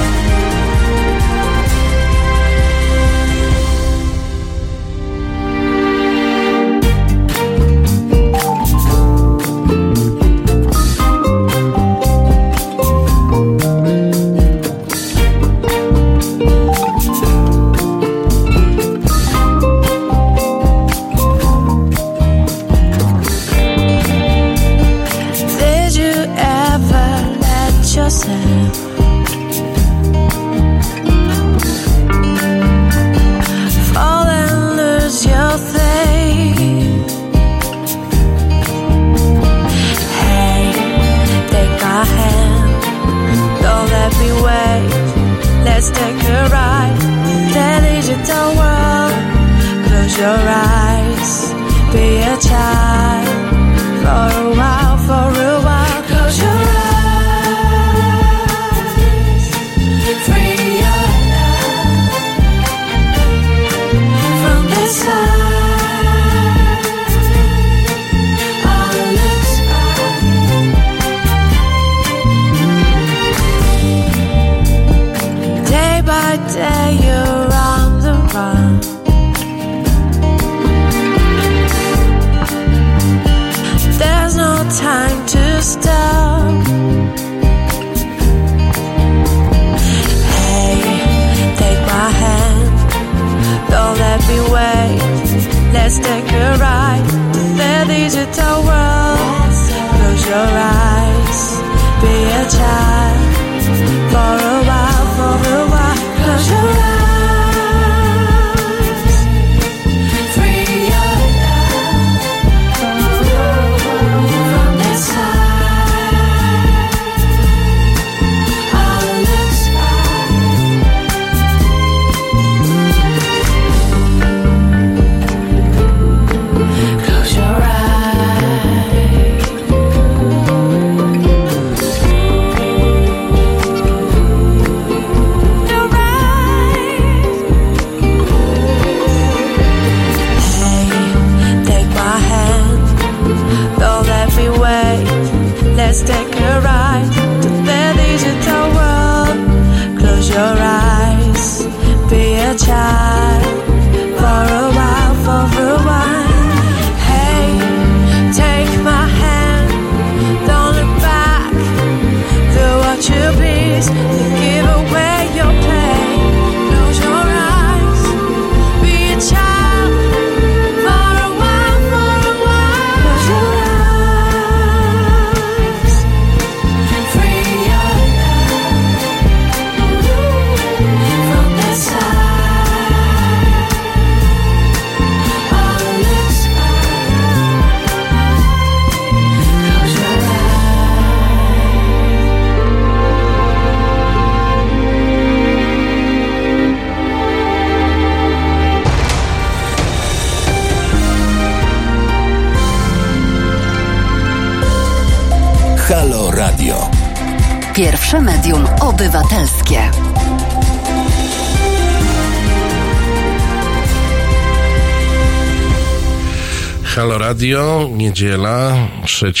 S6: Radio,
S1: niedziela, 3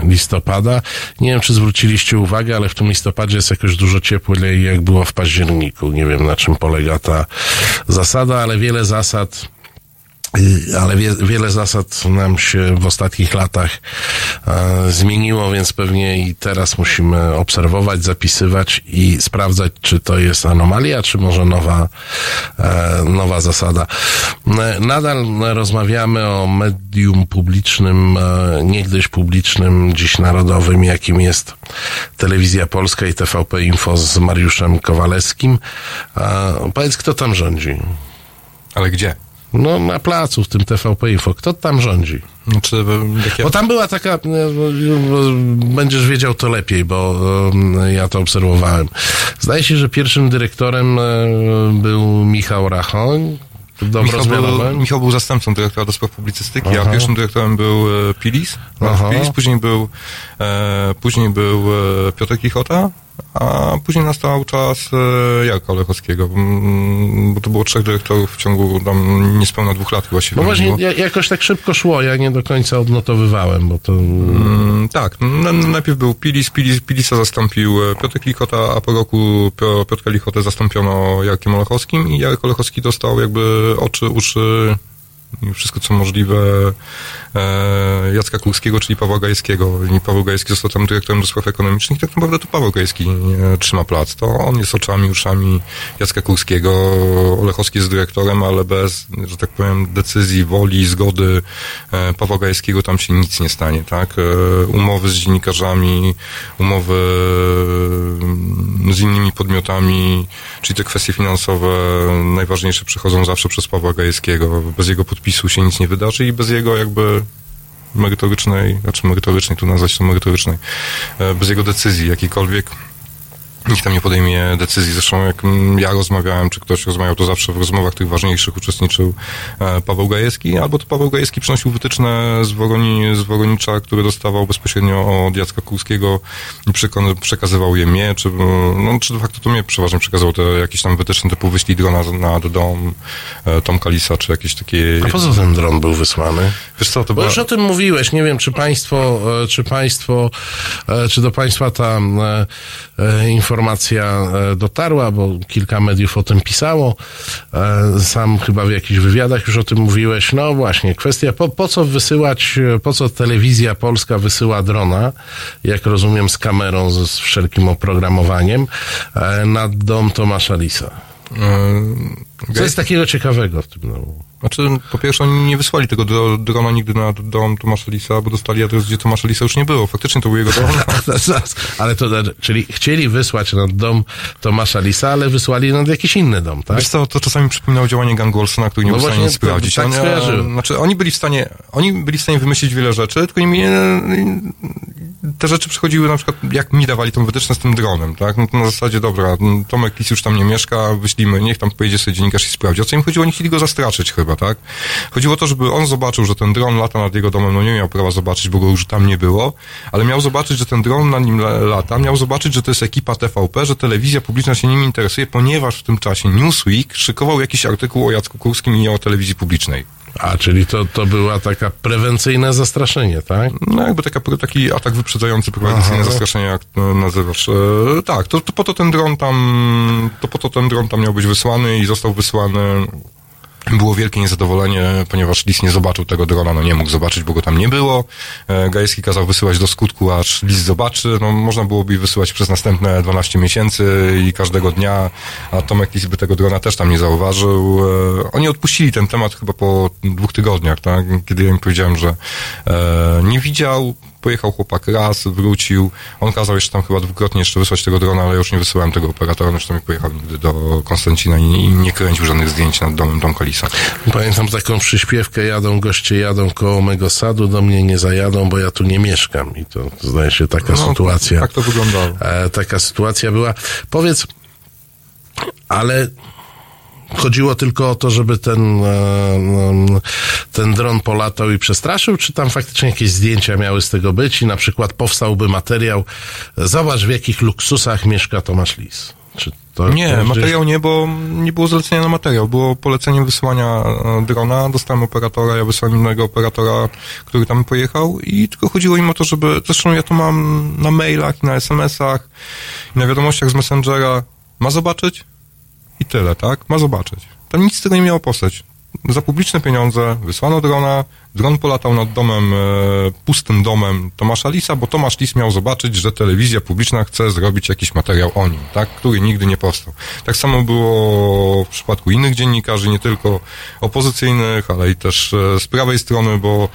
S1: listopada. Nie wiem, czy zwróciliście uwagę, ale w tym listopadzie jest jakoś dużo cieplej, jak było w październiku. Nie wiem, na czym polega ta zasada, ale wiele zasad Y, ale wie, wiele zasad nam się w ostatnich latach zmieniło, więc pewnie i teraz musimy obserwować, zapisywać i sprawdzać, czy to jest anomalia, czy może nowa, e, nowa zasada. E, Nadal rozmawiamy o medium publicznym, e, niegdyś publicznym, dziś narodowym, jakim jest Telewizja Polska i TVP Info z Mariuszem Kowalewskim. E, Powiedz, kto tam rządzi?
S2: Ale gdzie?
S1: No, na placu w tym TVP Info. Kto tam rządzi?
S2: Znaczy, jak ja...
S1: Bo tam była taka, e, będziesz wiedział to lepiej, bo e, ja to obserwowałem. Zdaje się, że pierwszym dyrektorem e, był Michał Rachoń,
S2: Michał był? Michał był zastępcą dyrektora do spraw publicystyki,
S1: Aha.
S2: a pierwszym dyrektorem był e, Pilis. Pilis później był, e, później był e, Piotr Kichota, a później nastał czas e, Jarka Olechowskiego, mm, bo to było trzech dyrektorów w ciągu tam niespełna dwóch lat chyba się
S1: No właśnie, ja- jakoś tak szybko szło, ja nie do końca odnotowywałem, bo to...
S2: Mm, tak, na, najpierw był Pilis, Pilis, Pilisa zastąpił e, Piotr Lichota, a po roku Pio- Piotra Lichotę zastąpiono Jarkiem Olechowskim i Jarek Olechowski dostał jakby oczy, uszy wszystko co możliwe e, Jacka Kurskiego, czyli Pawła Gajskiego. I Paweł Gajski został tam dyrektorem do spraw ekonomicznych i tak naprawdę to Paweł Gajski e, trzyma plac. To on jest oczami, uszami Jacka Kurskiego. Olechowski jest dyrektorem, ale bez, że tak powiem, decyzji, woli, zgody e, Pawła Gajskiego tam się nic nie stanie, tak? E, umowy z dziennikarzami, umowy mm, z innymi podmiotami, czyli te kwestie finansowe najważniejsze przychodzą zawsze przez Pawła Gajewskiego. Bez jego podpisu się nic nie wydarzy i bez jego jakby merytorycznej, znaczy merytorycznej, tu nazwać to merytorycznej, e, bez jego decyzji jakiejkolwiek, nikt tam nie podejmie decyzji. Zresztą jak ja rozmawiałem, czy ktoś rozmawiał, to zawsze w rozmowach tych ważniejszych uczestniczył e, Paweł Gajewski, albo to Paweł Gajewski przynosił wytyczne z, Woroni, z Woronicza, które dostawał bezpośrednio od Jacka Kurskiego i przekazywał je mnie, czy, no, czy de facto to mnie przeważnie przekazywał te jakieś tam wytyczne typu wyślij drona nad dom e, Tom Kalisa, czy jakieś takie...
S1: A po co ten dron był wysłany?
S2: Wiesz co, to
S1: Bo
S2: była...
S1: już o tym mówiłeś, nie wiem, czy państwo, e, czy państwo, czy do państwa ta e, e, informacja e, dotarła, bo kilka mediów o tym pisało. E, Sam chyba w jakichś wywiadach już o tym mówiłeś. No właśnie, kwestia, po, po co wysyłać, e, po co telewizja polska wysyła drona, jak rozumiem, z kamerą, z, wszelkim oprogramowaniem, nad dom Tomasza Lisa.
S2: E,
S1: Co jest takiego ciekawego w tym domu?
S2: Znaczy, po pierwsze, oni nie wysłali tego do, drona nigdy na dom Tomasza Lisa, bo dostali adres, gdzie Tomasza Lisa już nie było. Faktycznie to był jego dom.
S1: Ale to, czyli chcieli wysłać nad dom Tomasza Lisa, ale wysłali nad jakiś inny dom, tak?
S2: Wiesz co, to czasami przypominało działanie gangu Olsona, który nie
S1: No
S2: był w stanie nic sprawdzić.
S1: tak
S2: Oni,
S1: skojarzyłem.
S2: znaczy, oni byli w stanie, oni byli w stanie wymyślić wiele rzeczy, tylko im nie, te rzeczy przychodziły na przykład, jak mi dawali tą wytyczne z tym dronem, tak? No to na zasadzie, dobra, Tomek Lis już tam nie mieszka, wyślimy, niech tam pojedzie sobie dziennikarz i sprawdzi. O co im chodziło? Oni chcieli go zastraszyć chyba, tak? Chodziło o to, żeby on zobaczył, że ten dron lata nad jego domem, no nie miał prawa zobaczyć, bo go już tam nie było, ale miał zobaczyć, że ten dron nad nim la- lata, miał zobaczyć, że to jest ekipa TVP, że telewizja publiczna się nim interesuje, ponieważ w tym czasie Newsweek szykował jakiś artykuł o Jacku Kurskim i o telewizji publicznej.
S1: A, czyli to, to była taka prewencyjne zastraszenie, tak?
S2: No jakby taka, taki atak wyprzedzający, prewencyjne
S1: Aha.
S2: zastraszenie, jak nazywasz. E, tak, to, to po to ten dron tam, to po to ten dron tam miał być wysłany i został wysłany. Było wielkie niezadowolenie, ponieważ Lis nie zobaczył tego drona, no nie mógł zobaczyć, bo go tam nie było. E, Gajewski kazał wysyłać do skutku, aż Lis zobaczy. No można byłoby wysyłać przez następne 12 miesięcy i każdego dnia, a Tomek Lis by tego drona też tam nie zauważył. E, Oni odpuścili ten temat chyba po dwóch tygodniach, tak? Kiedy ja im powiedziałem, że e, nie widział, pojechał chłopak raz, wrócił. On kazał jeszcze tam chyba dwukrotnie jeszcze wysłać tego drona, ale już nie wysyłałem tego operatora, zresztą nie pojechał nigdy do Konstancina i, i nie kręcił żadnych zdjęć nad domem Tom Kalisa.
S1: Pamiętam taką przyśpiewkę, jadą goście, jadą koło mego sadu, do mnie nie zajadą, bo ja tu nie mieszkam. I to zdaje się taka sytuacja.
S2: Tak to wyglądało.
S1: E, taka sytuacja była. Powiedz, ale chodziło tylko o to, żeby ten, e, em, ten dron polatał i przestraszył, czy tam faktycznie jakieś zdjęcia miały z tego być i na przykład powstałby materiał, zobacz w jakich luksusach mieszka Tomasz Lis. Czy to
S2: Nie,
S1: to gdzieś-
S2: materiał nie, bo nie było zlecenia na materiał. Było polecenie wysłania e, drona, dostałem operatora, ja wysłałem innego operatora, który tam pojechał i tylko chodziło im o to, żeby, zresztą ja to mam na mailach i na SMS-ach i na wiadomościach z Messengera, ma zobaczyć tyle, tak? Ma zobaczyć. Tam nic z tego nie miało postać. Za publiczne pieniądze wysłano drona, dron polatał nad domem, e, pustym domem Tomasza Lisa, bo Tomasz Lis miał zobaczyć, że telewizja publiczna chce zrobić jakiś materiał o nim, tak, który nigdy nie powstał. Tak samo było w przypadku innych dziennikarzy, nie tylko opozycyjnych, ale i też e, z prawej strony, bo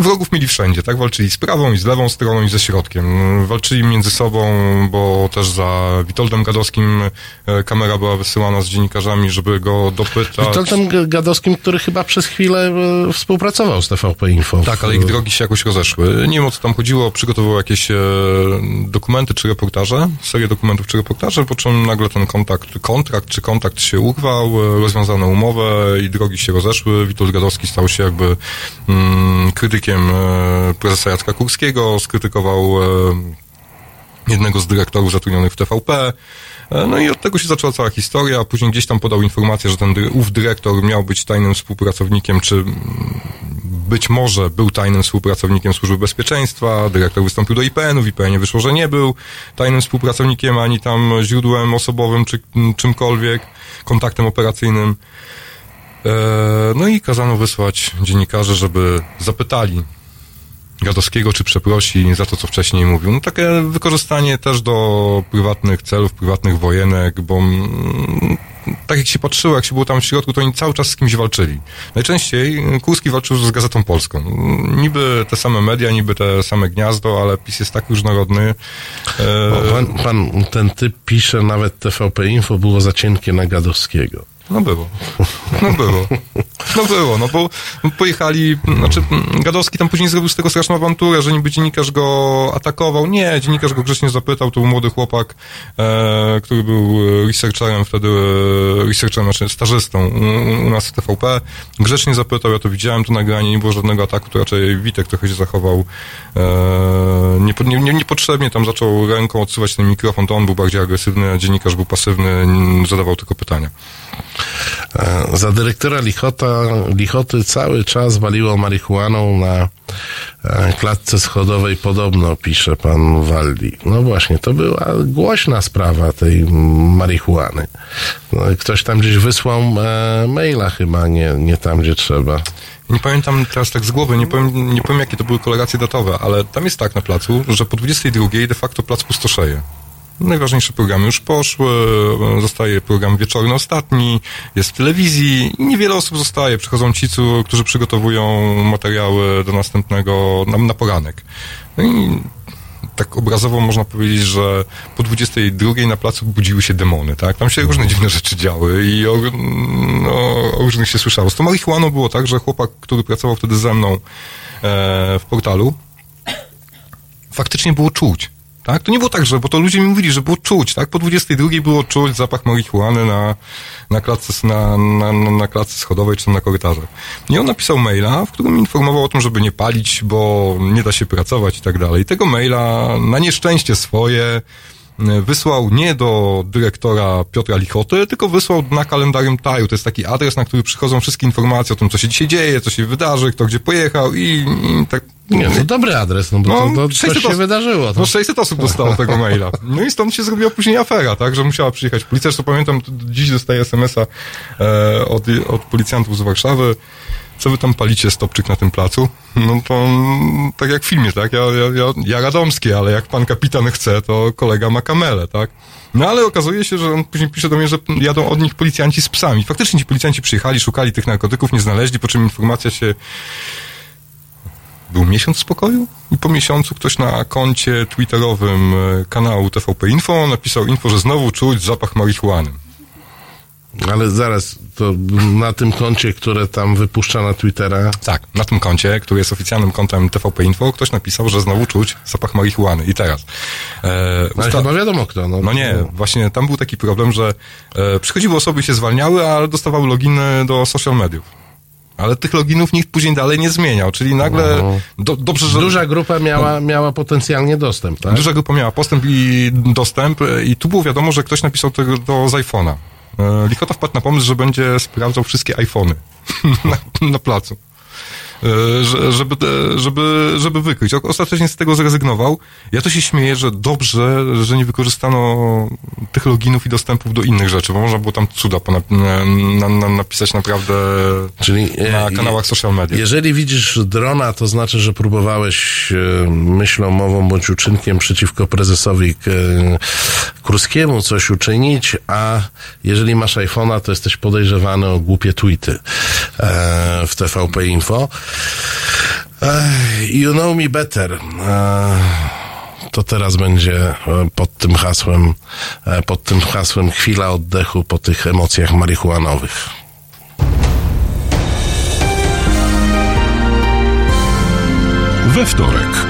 S2: Wrogów mieli wszędzie, tak? Walczyli z prawą i z lewą stroną i ze środkiem. Walczyli między sobą, bo też za Witoldem Gadowskim e, kamera była wysyłana z dziennikarzami, żeby go dopytać.
S1: Witoldem Gadowskim, który chyba przez chwilę e, współpracował z TVP Info.
S2: Tak, ale ich drogi się jakoś rozeszły. Nie wiem o co tam chodziło, przygotował jakieś e, dokumenty czy reportaże, serię dokumentów czy reportaże, po czym nagle ten kontakt, kontrakt czy kontakt się urwał, rozwiązano umowę i drogi się rozeszły. Witold Gadowski stał się jakby mm, krytykiem e, prezesa Jacka Kurskiego, skrytykował e, jednego z dyrektorów zatrudnionych w TVP. E, No i od tego się zaczęła cała historia. Później gdzieś tam podał informację, że ten ów dyrektor miał być tajnym współpracownikiem, czy mm, być może był tajnym współpracownikiem Służby Bezpieczeństwa. Dyrektor wystąpił do IPN-u, w IPN-ie wyszło, że nie był tajnym współpracownikiem, ani tam źródłem osobowym, czy mm, czymkolwiek, kontaktem operacyjnym. E, No i kazano wysłać dziennikarzy, żeby zapytali Gadowskiego, czy przeprosi za to, co wcześniej mówił. No takie wykorzystanie też do prywatnych celów, prywatnych wojenek, bo mm, tak jak się patrzyło, jak się było tam w środku, to oni cały czas z kimś walczyli. Najczęściej Kurski walczył z Gazetą Polską. Niby te same media, niby te same gniazdo, ale PiS jest tak różnorodny. E,
S1: pan, pan, ten typ pisze, nawet TVP Info było za cienkie na Gadowskiego.
S2: No było. No było. No było, no bo pojechali, znaczy Gadowski tam później zrobił z tego straszną awanturę, że niby dziennikarz go atakował. Nie, dziennikarz go grzecznie zapytał, to był młody chłopak, e, który był researcherem wtedy, e, researcherem, znaczy stażystą u, u nas w TVP. Grzecznie zapytał, ja to widziałem, to nagranie, nie było żadnego ataku, to raczej Witek trochę się zachował e, nie, nie, niepotrzebnie, tam zaczął ręką odsuwać ten mikrofon, to on był bardziej agresywny, a dziennikarz był pasywny, zadawał tylko pytania.
S1: E, Za dyrektora Lichota, Lichoty cały czas waliło marihuaną na e, klatce schodowej podobno, pisze pan Waldi. No właśnie, to była głośna sprawa tej marihuany. No, ktoś tam gdzieś wysłał e, maila chyba, nie, nie tam, gdzie trzeba.
S2: Nie pamiętam teraz tak z głowy, nie powiem, nie powiem jakie to były koloracje datowe, ale tam jest tak na placu, że po 22 de facto plac pustoszeje. Najważniejsze programy już poszły, zostaje program wieczorny ostatni, jest w telewizji niewiele osób zostaje. Przychodzą ci, którzy przygotowują materiały do następnego, na, na poranek. No i tak obrazowo można powiedzieć, że po 22 na placu budziły się demony, tak? Tam się różne dziwne rzeczy działy i o, no, o różnych się słyszało. Z tą marihuaną było tak, że chłopak, który pracował wtedy ze mną e, w portalu, faktycznie było czuć. Tak? To nie było tak, że, bo to ludzie mi mówili, że było czuć, tak? Po 22 było czuć zapach marihuany na, na, klatce, na, na, na, klatce schodowej czy na korytarzach. I on napisał maila, w którym informował o tym, żeby nie palić, bo nie da się pracować i tak dalej. Tego maila na nieszczęście swoje wysłał nie do dyrektora Piotra Lichoty, tylko wysłał na kalendarium Taju. To jest taki adres, na który przychodzą wszystkie informacje o tym, co się dzisiaj dzieje, co się wydarzy, kto gdzie pojechał i, i tak
S1: Nie, to dobry adres, no bo
S2: No,
S1: to, to
S2: 600
S1: coś się
S2: osób-
S1: wydarzyło. To.
S2: no 600 osób dostało tego maila. No i stąd się zrobiła później afera, tak, że musiała przyjechać policja. Zresztą pamiętam, dziś dostaję SMS-a e, od, od policjantów z Warszawy. Co wy tam palicie stopczyk na tym placu? No to mm, tak jak w filmie, tak? Ja, ja, ja, ja radomskie, ale jak pan kapitan chce, to kolega ma kamelę, tak? No ale okazuje się, że on później pisze do mnie, że jadą od nich policjanci z psami. Faktycznie ci policjanci przyjechali, szukali tych narkotyków, nie znaleźli, po czym informacja się był miesiąc spokoju i po miesiącu ktoś na koncie twitterowym e, kanału TVP Info napisał info, że znowu czuć zapach marihuany.
S1: Ale zaraz, to na tym koncie, które tam wypuszcza na Twittera,
S2: Tak, na tym koncie, który jest oficjalnym kontem TVP Info, ktoś napisał, że znowu czuć zapach marihuany. I teraz. E,
S1: ale
S2: usta-
S1: chyba wiadomo kto. No,
S2: no nie, właśnie tam był taki problem, że e, przychodziły osoby się zwalniały, ale dostawały loginy do social mediów. Ale tych loginów nikt później dalej nie zmieniał, czyli nagle
S1: No.
S2: do, dobrze, że...
S1: Duża grupa miała, miała potencjalnie dostęp, tak?
S2: Duża grupa miała postęp i dostęp e, i tu było wiadomo, że ktoś napisał tego to z iPhone'a. E, Lichota wpadł na pomysł, że będzie sprawdzał wszystkie iPhony na, na placu. E, że- Żeby, żeby, żeby wykryć. Ostatecznie z tego zrezygnował. Ja to się śmieję, że dobrze, że nie wykorzystano tych loginów i dostępów do innych rzeczy, bo można było tam cuda ponap- na, na, napisać naprawdę
S1: Czyli e,
S2: na kanałach social media.
S1: Jeżeli widzisz drona, to znaczy, że próbowałeś e, myślą, mową bądź uczynkiem przeciwko prezesowi Kurskiemu coś uczynić, a jeżeli masz iPhone'a, to jesteś podejrzewany o głupie tweety w TVP Info. You know me better. E, to teraz będzie e, pod tym hasłem, e, pod tym hasłem chwila oddechu po tych emocjach marihuanowych.
S5: We wtorek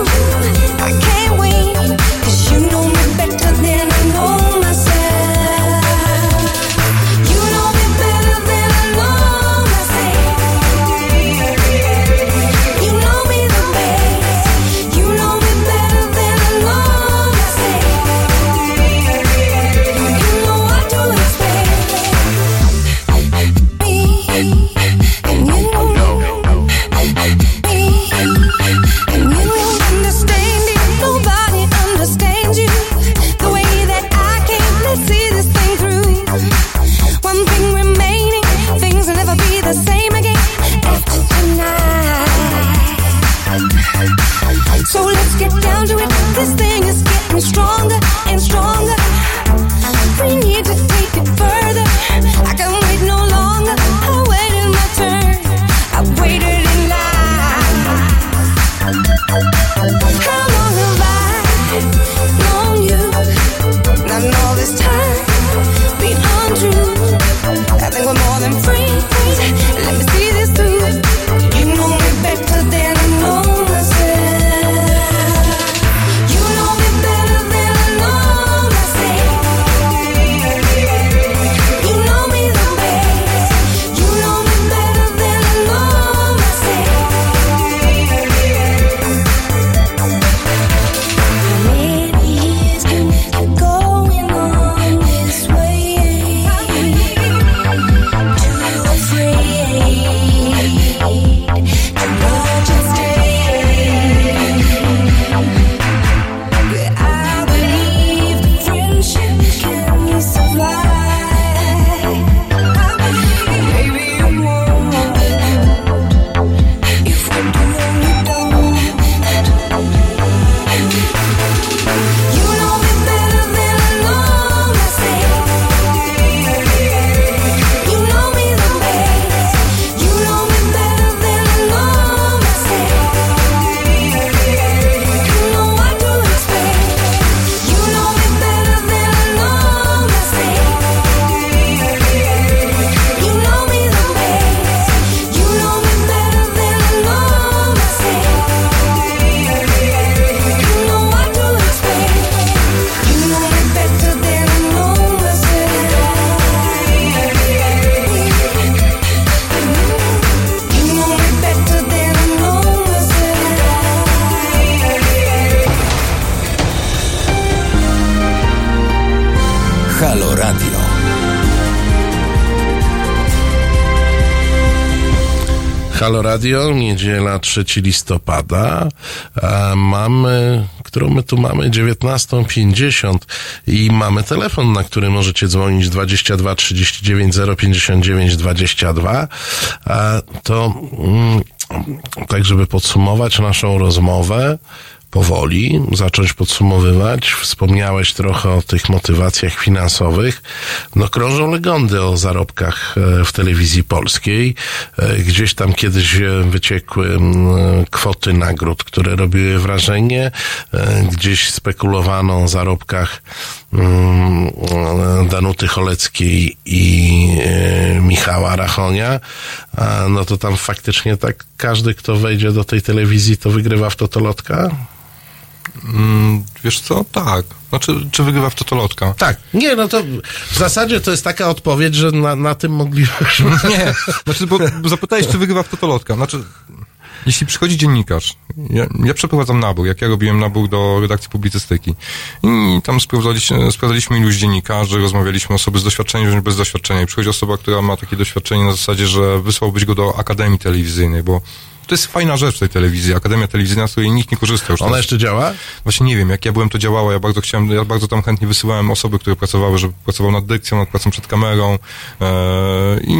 S7: stronger.
S8: radio,
S1: niedziela 3 listopada. Mamy, którą my tu mamy, 19.50 i mamy telefon, na który możecie dzwonić 22 39 059 22. To mm, tak, żeby podsumować naszą rozmowę, powoli zacząć podsumowywać. Wspomniałeś trochę o tych motywacjach finansowych. No krążą legendy o zarobkach e, w telewizji polskiej. E, Gdzieś tam kiedyś e, wyciekły kwoty nagród, które robiły wrażenie. Gdzieś spekulowano o zarobkach Danuty Choleckiej i Michała Rachonia. No to tam faktycznie tak każdy, kto wejdzie do tej telewizji, to wygrywa w totolotka?
S2: Mm, wiesz co? Tak. Znaczy, czy wygrywa w totolotka?
S1: Tak. Nie, no to w zasadzie to jest taka odpowiedź, że na, na tym moglibyśmy...
S2: Nie, znaczy, bo bo zapytałeś, czy wygrywa w totolotka. Znaczy, jeśli przychodzi dziennikarz, ja, ja przeprowadzam nabór, jak ja robiłem nabór do redakcji publicystyki i tam sprawdzaliśmy, sprawdzaliśmy iluś dziennikarzy, rozmawialiśmy osoby z doświadczeniem bądź bez doświadczenia i przychodzi osoba, która ma takie doświadczenie na zasadzie, że wysłałbyś go do Akademii Telewizyjnej, bo to jest fajna rzecz w tej telewizji, Akademia Telewizyjna, z której nikt nie korzysta już.
S1: Ona
S2: teraz.
S1: jeszcze działa?
S2: Właśnie nie wiem, jak ja byłem, to działało. Ja bardzo chciałem, ja bardzo tam chętnie wysyłałem osoby, które pracowały, żeby pracował nad dykcją, nad pracą przed kamerą. Eee, I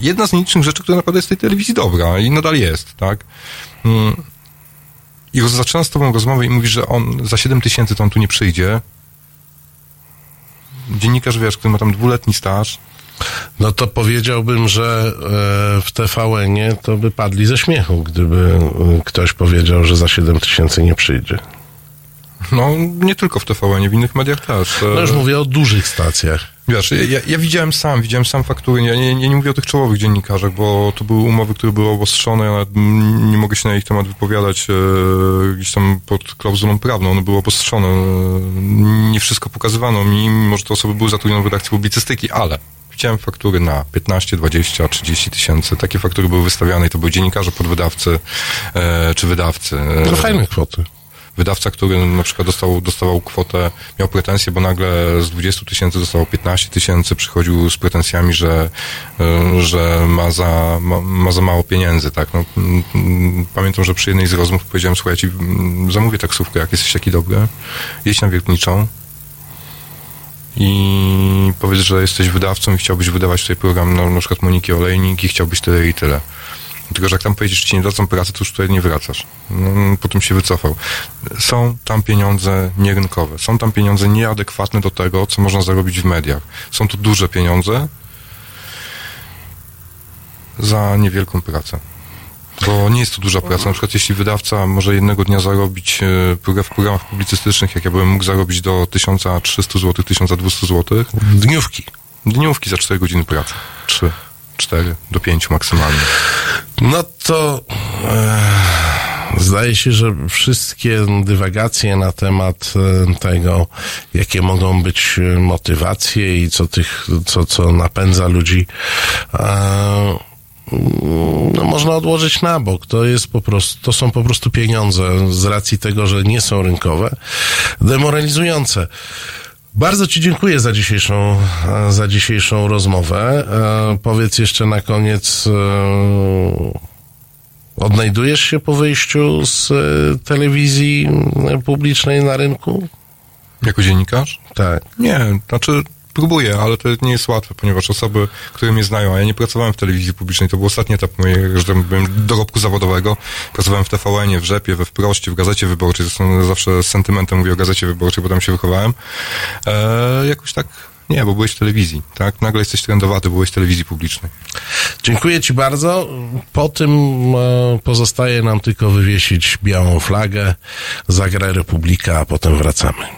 S2: jedna z nielicznych rzeczy, która naprawdę jest w tej telewizji dobra i nadal jest, tak? Mm. I zaczyna z tobą rozmowę i mówi, że on za 7 tysięcy to on tu nie przyjdzie. Dziennikarz, wiesz, który ma tam dwuletni staż,
S1: No to powiedziałbym, że e, w TVN-ie to by padli ze śmiechu, gdyby e, ktoś powiedział, że za 7 tysięcy nie przyjdzie.
S2: no nie tylko w TVN, w innych mediach też.
S1: No już mówię o dużych stacjach.
S2: Wiesz, ja, ja, widziałem sam, widziałem sam faktury, ja nie, nie, nie mówię o tych czołowych dziennikarzach, bo to były umowy, które były obostrzone, ja nie mogę się na ich temat wypowiadać e, gdzieś tam pod klauzulą prawną, one były obostrzone, e, nie wszystko pokazywano mi, mimo że te osoby były zatrudnione w redakcji publicystyki, ale widziałem faktury na 15, 20, 30 tysięcy, takie faktury były wystawiane i to były dziennikarze, podwydawcy e, czy wydawcy. E,
S1: No fajne kwoty.
S2: wydawca, który na przykład dostał, dostawał kwotę, miał pretensje, bo nagle z 20 tysięcy dostawał 15 tysięcy, przychodził z pretensjami, że, y, że ma za, ma, ma za mało pieniędzy, tak. No, pamiętam, że przy jednej z rozmów powiedziałem, słuchaj, ja ci mm, zamówię taksówkę, jak jesteś taki dobry, jedź na Wiertniczą i powiedz, że jesteś wydawcą i chciałbyś wydawać tutaj program na, na przykład Moniki Olejnik i chciałbyś tyle i tyle. Tylko, że jak tam pojedziesz, ci nie dadzą pracy, to już tutaj nie wracasz. No, potem się wycofał. Są tam pieniądze nierynkowe. Są tam pieniądze nieadekwatne do tego, co można zarobić w mediach. Są to duże pieniądze za niewielką pracę. Bo nie jest to duża praca. Na przykład jeśli wydawca może jednego dnia zarobić e, w programach publicystycznych, jak ja byłem mógł zarobić do 1300 zł, 1200 zł,
S1: Dniówki.
S2: dniówki za 4 godziny pracy. 3, 4 do 5 maksymalnie.
S1: No to e, zdaje się, że wszystkie dywagacje na temat e, tego, jakie mogą być e, motywacje i co tych, co, co napędza ludzi, e, no, można odłożyć na bok. To jest po prostu, to są po prostu pieniądze z racji tego, że nie są rynkowe, demoralizujące. Bardzo Ci dziękuję za dzisiejszą, e, za dzisiejszą rozmowę. E, powiedz jeszcze na koniec, e, odnajdujesz się po wyjściu z e, telewizji e, publicznej na rynku?
S2: Jako dziennikarz?
S1: Tak.
S2: Nie, znaczy próbuję, ale to nie jest łatwe, ponieważ osoby, które mnie znają, a ja nie pracowałem w telewizji publicznej, to był ostatni etap mojego, tak dorobku zawodowego. Pracowałem w TVN-ie, w Rzepie, we Wproście, w Gazecie Wyborczej, zresztą zawsze z sentymentem mówię o Gazecie Wyborczej, bo tam się wychowałem. E, jakoś tak, nie, bo byłeś w telewizji, tak? Nagle jesteś trendowaty, byłeś w telewizji publicznej.
S1: Dziękuję Ci bardzo. Po tym e, pozostaje nam tylko wywiesić białą flagę, zagra Republika, a potem wracamy.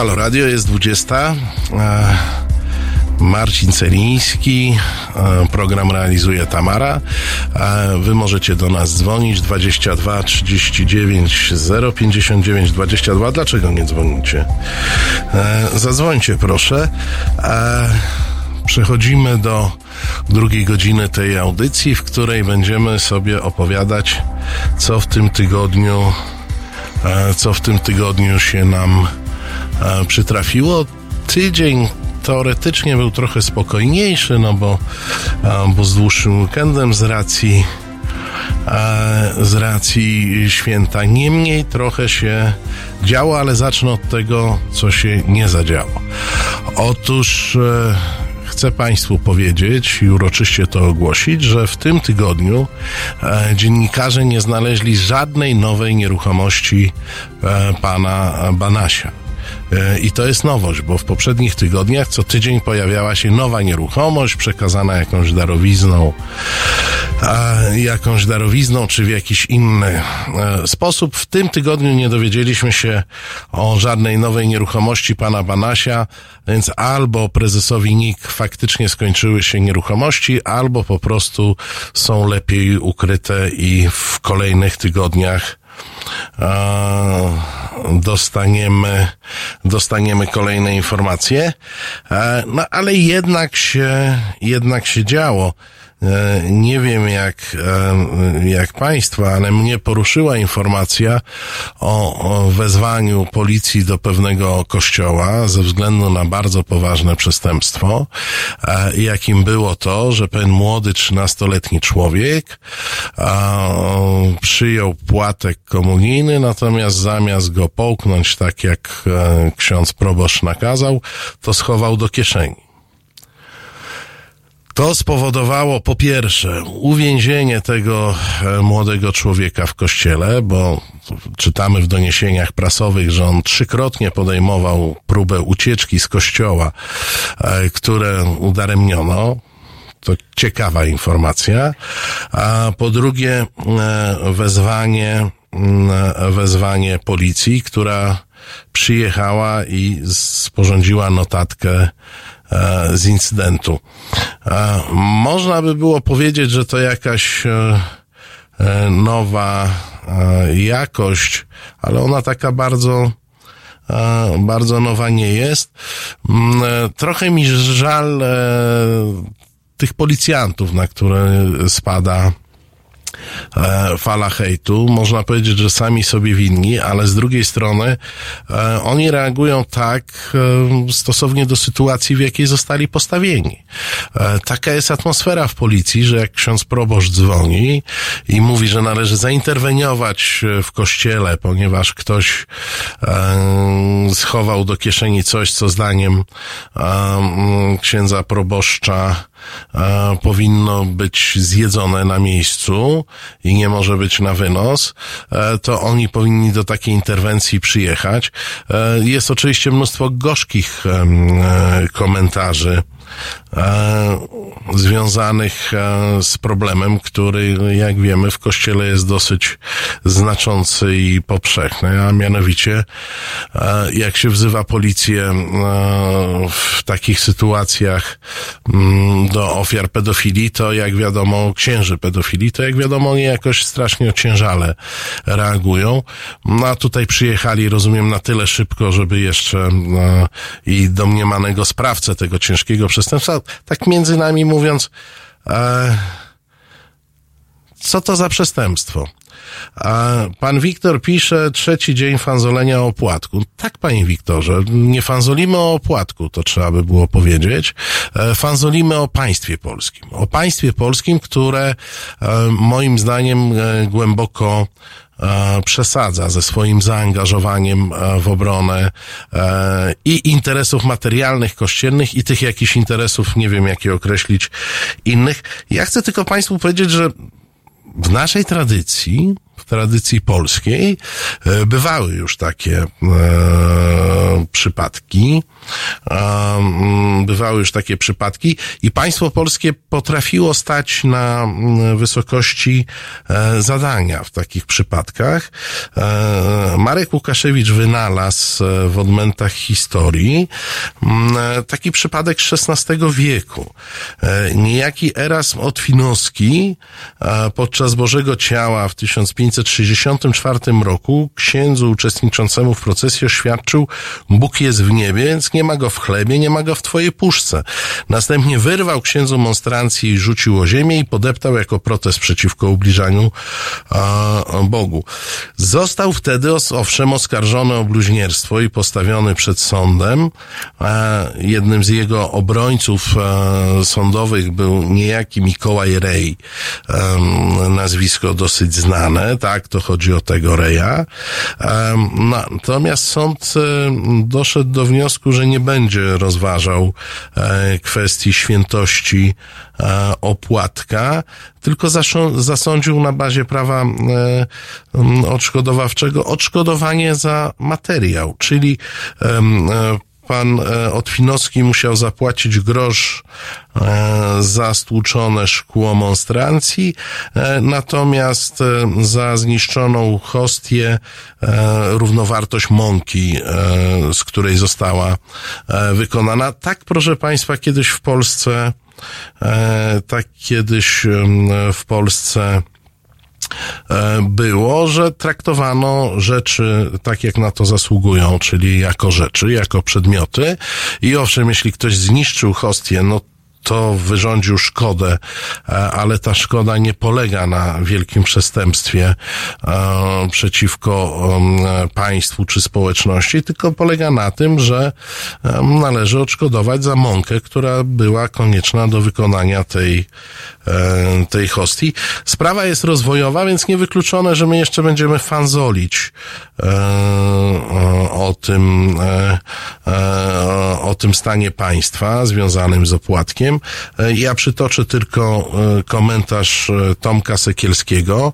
S9: Halo Radio,
S1: jest 20. E, Marcin Celiński, e, program realizuje Tamara. E, Wy możecie do nas dzwonić 22 39 059 22. Dlaczego nie dzwonicie? Zadzwońcie proszę. Przechodzimy do drugiej godziny tej audycji, w której będziemy sobie opowiadać, co w tym tygodniu, co w tym tygodniu się nam przytrafiło. Tydzień teoretycznie był trochę spokojniejszy, no bo, a, bo z dłuższym weekendem z racji e, z racji święta. Niemniej trochę się działo, ale zacznę od tego, co się nie zadziało. Otóż e, chcę Państwu powiedzieć i uroczyście to ogłosić, że w tym tygodniu e, dziennikarze nie znaleźli żadnej nowej nieruchomości e, pana Banasia. E, I to jest nowość, bo w poprzednich tygodniach co tydzień pojawiała się nowa nieruchomość przekazana jakąś darowizną, jakąś darowizną czy w jakiś inny e, sposób. W tym tygodniu nie dowiedzieliśmy się o żadnej nowej nieruchomości pana Banasia, więc albo prezesowi NIK faktycznie skończyły się nieruchomości, albo po prostu są lepiej ukryte i w kolejnych tygodniach dostaniemy, dostaniemy kolejne informacje. No ale jednak się, jednak się działo. E, Nie wiem jak, e, jak Państwa, ale mnie poruszyła informacja o, wezwaniu policji do pewnego kościoła ze względu na bardzo poważne przestępstwo, e, jakim było to, że pewien młody, 13-letni człowiek przyjął płatek komunijny, natomiast zamiast go połknąć tak jak ksiądz proboszcz nakazał, to schował do kieszeni. To spowodowało po pierwsze uwięzienie tego e, młodego człowieka w kościele, bo czytamy w doniesieniach prasowych, że on trzykrotnie podejmował próbę ucieczki z kościoła, e, które udaremniono. To ciekawa informacja. A po drugie, e, wezwanie, wezwanie policji, która przyjechała i sporządziła notatkę z incydentu. E, Można by było powiedzieć, że to jakaś e, e, nowa e, jakość, ale ona taka bardzo e, bardzo nowa nie jest. Mm, e, Trochę mi żal e, tych policjantów, na które spada e, fala hejtu. Można powiedzieć, że sami sobie winni, ale z drugiej strony e, oni reagują tak e, stosownie do sytuacji, w jakiej zostali postawieni. E, taka jest atmosfera w policji, że jak ksiądz proboszcz dzwoni i mówi, że należy zainterweniować w kościele, ponieważ ktoś schował do kieszeni coś, co zdaniem księdza proboszcza e, powinno być zjedzone na miejscu i nie może być na wynos, e, to oni powinni do takiej interwencji przyjechać. E, jest oczywiście mnóstwo gorzkich e, komentarzy związanych e, z problemem, który, jak wiemy, w kościele jest dosyć znaczący i powszechny, a mianowicie e, jak się wzywa policję e, w takich sytuacjach mm, do ofiar pedofilii, to jak wiadomo, księży pedofilii, to jak wiadomo, oni jakoś strasznie ociężale reagują. No a tutaj przyjechali, rozumiem, na tyle szybko, żeby jeszcze e, i domniemanego sprawcę tego ciężkiego przestępstwa, tak między nami mówiąc, e, co to za przestępstwo? A pan Wiktor pisze trzeci dzień fanzolenia o opłatku. Tak, panie Wiktorze, nie fanzolimy o opłatku, to trzeba by było powiedzieć. E, Fanzolimy o państwie polskim. O państwie polskim, które e, moim zdaniem e, głęboko przesadza ze swoim zaangażowaniem e, w obronę e, i interesów materialnych, kościelnych i tych jakichś interesów, nie wiem jak je określić, innych. Ja chcę tylko Państwu powiedzieć, że w naszej tradycji, w tradycji polskiej, e, bywały już takie e, przypadki. Bywały już takie przypadki i państwo polskie potrafiło stać na mm, wysokości e, zadania w takich przypadkach. E, Marek Łukaszewicz wynalazł e, w odmętach historii mm, taki przypadek XVI wieku. Niejaki Erasm Otwinowski podczas Bożego Ciała w 1500 1964 roku księdzu uczestniczącemu w procesie oświadczył Bóg jest w niebie, więc nie ma go w chlebie, nie ma go w twojej puszce. Następnie wyrwał księdzu monstrancję i rzucił o ziemię i podeptał jako protest przeciwko ubliżaniu a, Bogu. Został wtedy owszem oskarżony o bluźnierstwo i postawiony przed sądem. A, jednym z jego obrońców e, sądowych był niejaki Mikołaj Rej, nazwisko dosyć znane, tak, to chodzi o tego Reja. Natomiast sąd doszedł do wniosku, że nie będzie rozważał e, kwestii świętości e, opłatka, tylko zasądził na bazie prawa e, odszkodowawczego odszkodowanie za materiał, czyli pan e, Otwinowski musiał zapłacić grosz e, za stłuczone szkło monstrancji, e, natomiast za zniszczoną hostię równowartość mąki, z której została wykonana. Tak, proszę Państwa, kiedyś w Polsce, tak kiedyś w Polsce było, że traktowano rzeczy tak, jak na to zasługują, czyli jako rzeczy, jako przedmioty. I owszem, jeśli ktoś zniszczył hostię, no to wyrządził szkodę, e, ale ta szkoda nie polega na wielkim przestępstwie e, przeciwko em, państwu czy społeczności, tylko polega na tym, że należy odszkodować za mąkę, która była konieczna do wykonania tej, e, tej hostii. Sprawa jest rozwojowa, więc niewykluczone, że my jeszcze będziemy fanzolić e, o, o tym, e, e, o tym stanie państwa związanym z opłatkiem. E, Ja przytoczę tylko e, komentarz e, Tomka Sekielskiego,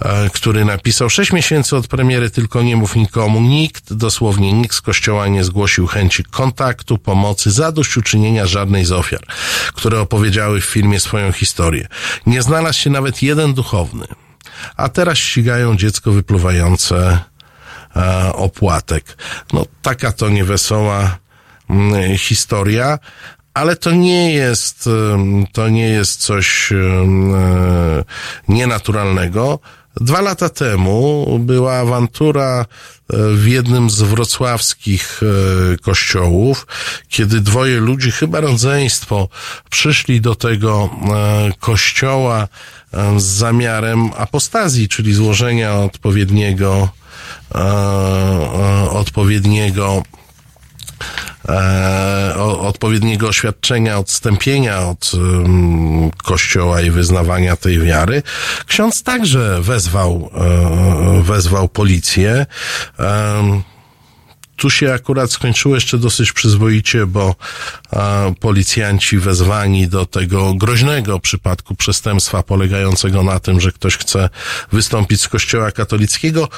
S1: e, który napisał sześć miesięcy od premiery tylko nie mów nikomu. Nikt, dosłownie nikt z kościoła nie zgłosił chęci kontaktu, pomocy, zadośćuczynienia żadnej z ofiar, które opowiedziały w filmie swoją historię. Nie znalazł się nawet jeden duchowny. A teraz ścigają dziecko wypluwające e, opłatek. No taka to niewesoła mm, historia, ale to nie jest, to nie jest coś e, nienaturalnego. Dwa lata temu była awantura w jednym z wrocławskich e, kościołów, kiedy dwoje ludzi, chyba rodzeństwo, przyszli do tego e, kościoła e, z zamiarem apostazji, czyli złożenia odpowiedniego, odpowiedniego e, o, odpowiedniego oświadczenia, odstąpienia od um, kościoła i wyznawania tej wiary. Ksiądz także wezwał, e, wezwał policję. Em, tu się akurat skończyło jeszcze dosyć przyzwoicie, bo a, policjanci wezwani do tego groźnego przypadku przestępstwa polegającego na tym, że ktoś chce wystąpić z kościoła katolickiego,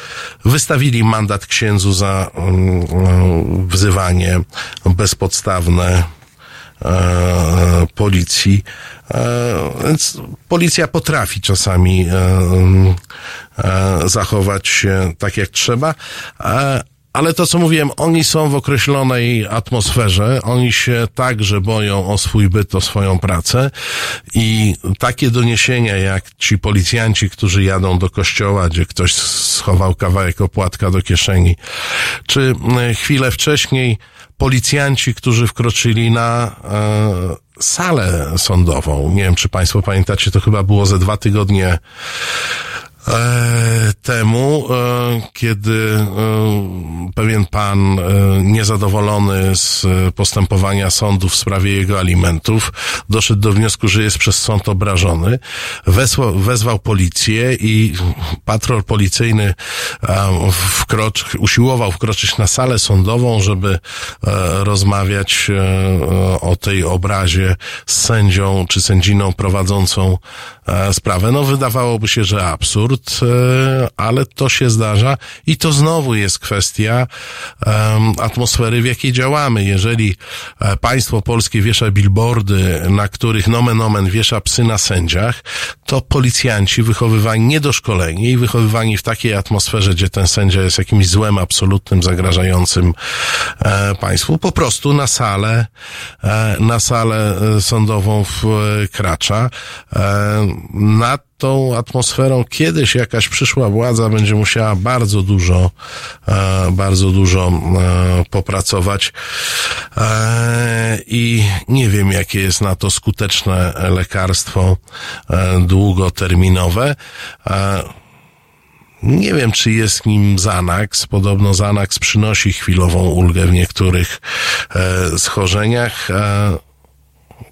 S1: wystawili mandat księdzu za mm, mm, wzywanie bezpodstawne e, policji. E, Więc policja potrafi czasami e, mm, e, zachować się tak jak trzeba. Ale to, co mówiłem, oni są w określonej atmosferze, oni się także boją o swój byt, o swoją pracę i takie doniesienia jak ci policjanci, którzy jadą do kościoła, gdzie ktoś schował kawałek opłatka do kieszeni, czy e, chwilę wcześniej policjanci, którzy wkroczyli na e, salę sądową. Nie wiem, czy Państwo pamiętacie, to chyba było ze dwa tygodnie temu, e, kiedy e, pewien pan e, niezadowolony z e, postępowania sądu w sprawie jego alimentów doszedł do wniosku, że jest przez sąd obrażony, wesłał, wezwał policję i patrol policyjny e, wkrocz, usiłował wkroczyć na salę sądową, żeby e, rozmawiać e, o tej obrazie z sędzią czy sędziną prowadzącą e, sprawę. No wydawałoby się, że absurd, e, ale to się zdarza i to znowu jest kwestia atmosfery, w jakiej działamy. Jeżeli e, państwo polskie wiesza billboardy, na których nomen omen wiesza psy na sędziach, to policjanci wychowywani niedoszkoleni i wychowywani w takiej atmosferze, gdzie ten sędzia jest jakimś złem absolutnym, zagrażającym e, państwu, po prostu na salę, na salę sądową wkracza. Na tą atmosferą kiedyś jakaś przyszła władza będzie musiała bardzo dużo, e, bardzo dużo e, popracować e, i nie wiem, jakie jest na to skuteczne lekarstwo długoterminowe. Nie wiem, czy jest nim Xanax. Podobno Xanax przynosi chwilową ulgę w niektórych e, schorzeniach. E,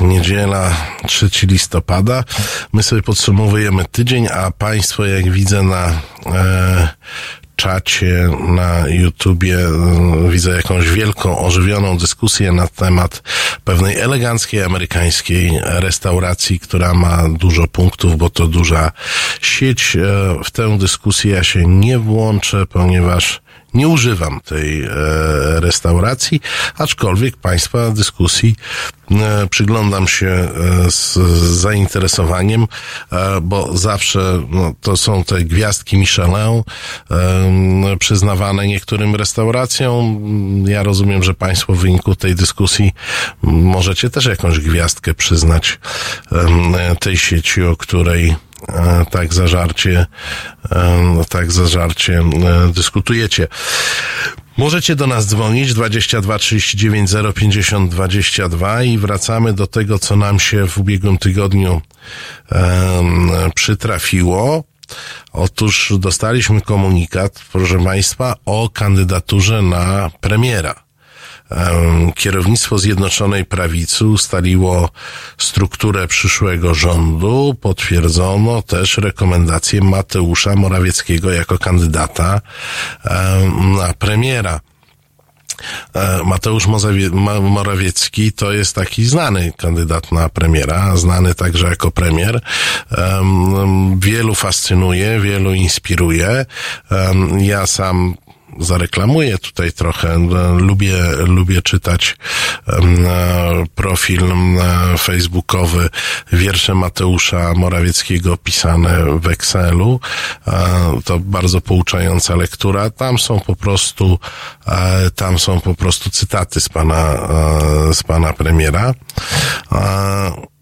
S1: Niedziela 3 listopada. My sobie podsumowujemy tydzień, a Państwo, jak widzę na e, czacie na YouTubie, e, widzę jakąś wielką, ożywioną dyskusję na temat pewnej eleganckiej amerykańskiej restauracji, która ma dużo punktów, bo to duża sieć. E, w tę dyskusję ja się nie włączę, ponieważ Nie używam tej e, restauracji, aczkolwiek Państwa dyskusji e, przyglądam się e, z, z zainteresowaniem, bo zawsze no, to są te gwiazdki Michelin przyznawane niektórym restauracjom. Ja rozumiem, że Państwo w wyniku tej dyskusji możecie też jakąś gwiazdkę przyznać tej sieci, o której tak zażarcie, e, tak zażarcie e, dyskutujecie. Możecie do nas dzwonić 22 39 050 22 i wracamy do tego, co nam się w ubiegłym tygodniu em, przytrafiło. Otóż dostaliśmy komunikat, proszę Państwa, o kandydaturze na premiera. Kierownictwo Zjednoczonej Prawicy ustaliło strukturę przyszłego rządu. Potwierdzono też rekomendację Mateusza Morawieckiego jako kandydata na premiera. E, Mateusz Morawiecki to jest taki znany kandydat na premiera, znany także jako premier. Em, Wielu fascynuje, wielu inspiruje. Ja sam zareklamuję tutaj trochę. E, Lubię, lubię czytać e, profil em, facebookowy wiersze Mateusza Morawieckiego pisane w Excelu. E, To bardzo pouczająca lektura. Tam są po prostu, e, tam są po prostu cytaty z pana, e, z pana premiera. E,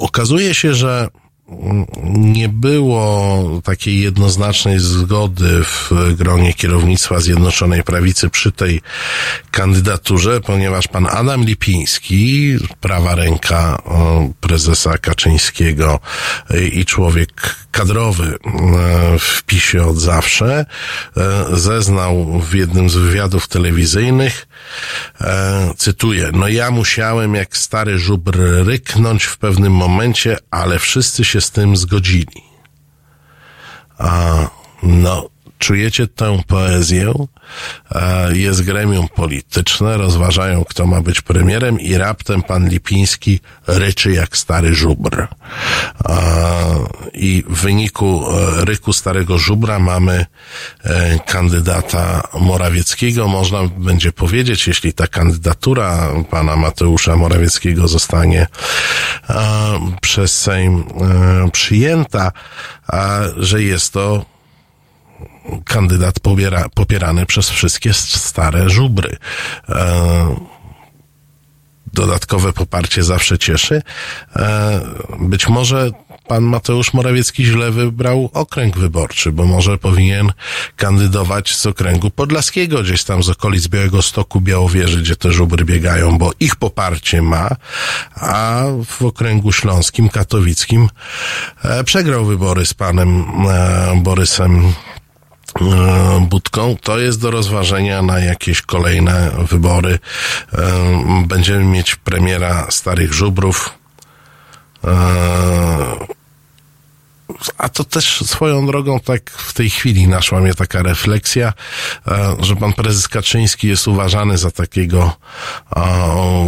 S1: Okazuje się, że nie było takiej jednoznacznej zgody w gronie kierownictwa Zjednoczonej Prawicy przy tej kandydaturze, ponieważ pan Adam Lipiński, prawa ręka prezesa Kaczyńskiego i człowiek kadrowy e, w PiSie od zawsze, e, zeznał w jednym z wywiadów telewizyjnych, e, cytuję, no ja musiałem jak stary żubr ryknąć w pewnym momencie, ale wszyscy się z tym zgodzili. A, no, czujecie tę poezję? E, Jest gremium polityczne, rozważają, kto ma być premierem i raptem pan Lipiński ryczy jak stary żubr. A, I w wyniku e, ryku starego żubra mamy e, kandydata Morawieckiego. Można będzie powiedzieć, jeśli ta kandydatura pana Mateusza Morawieckiego zostanie e, przez Sejm e, przyjęta, że jest to kandydat pobiera, popierany przez wszystkie stare żubry. E, dodatkowe poparcie zawsze cieszy. E, być może pan Mateusz Morawiecki źle wybrał okręg wyborczy, bo może powinien kandydować z okręgu podlaskiego, gdzieś tam z okolic Białego Stoku, Białowieży, gdzie te żubry biegają, bo ich poparcie ma, a w okręgu śląskim, katowickim e, przegrał wybory z panem e, Borysem Budką, to jest do rozważenia na jakieś kolejne wybory. E, Będziemy mieć premiera Starych Żubrów. A to też swoją drogą tak w tej chwili naszła mnie taka refleksja, e, że pan prezes Kaczyński jest uważany za takiego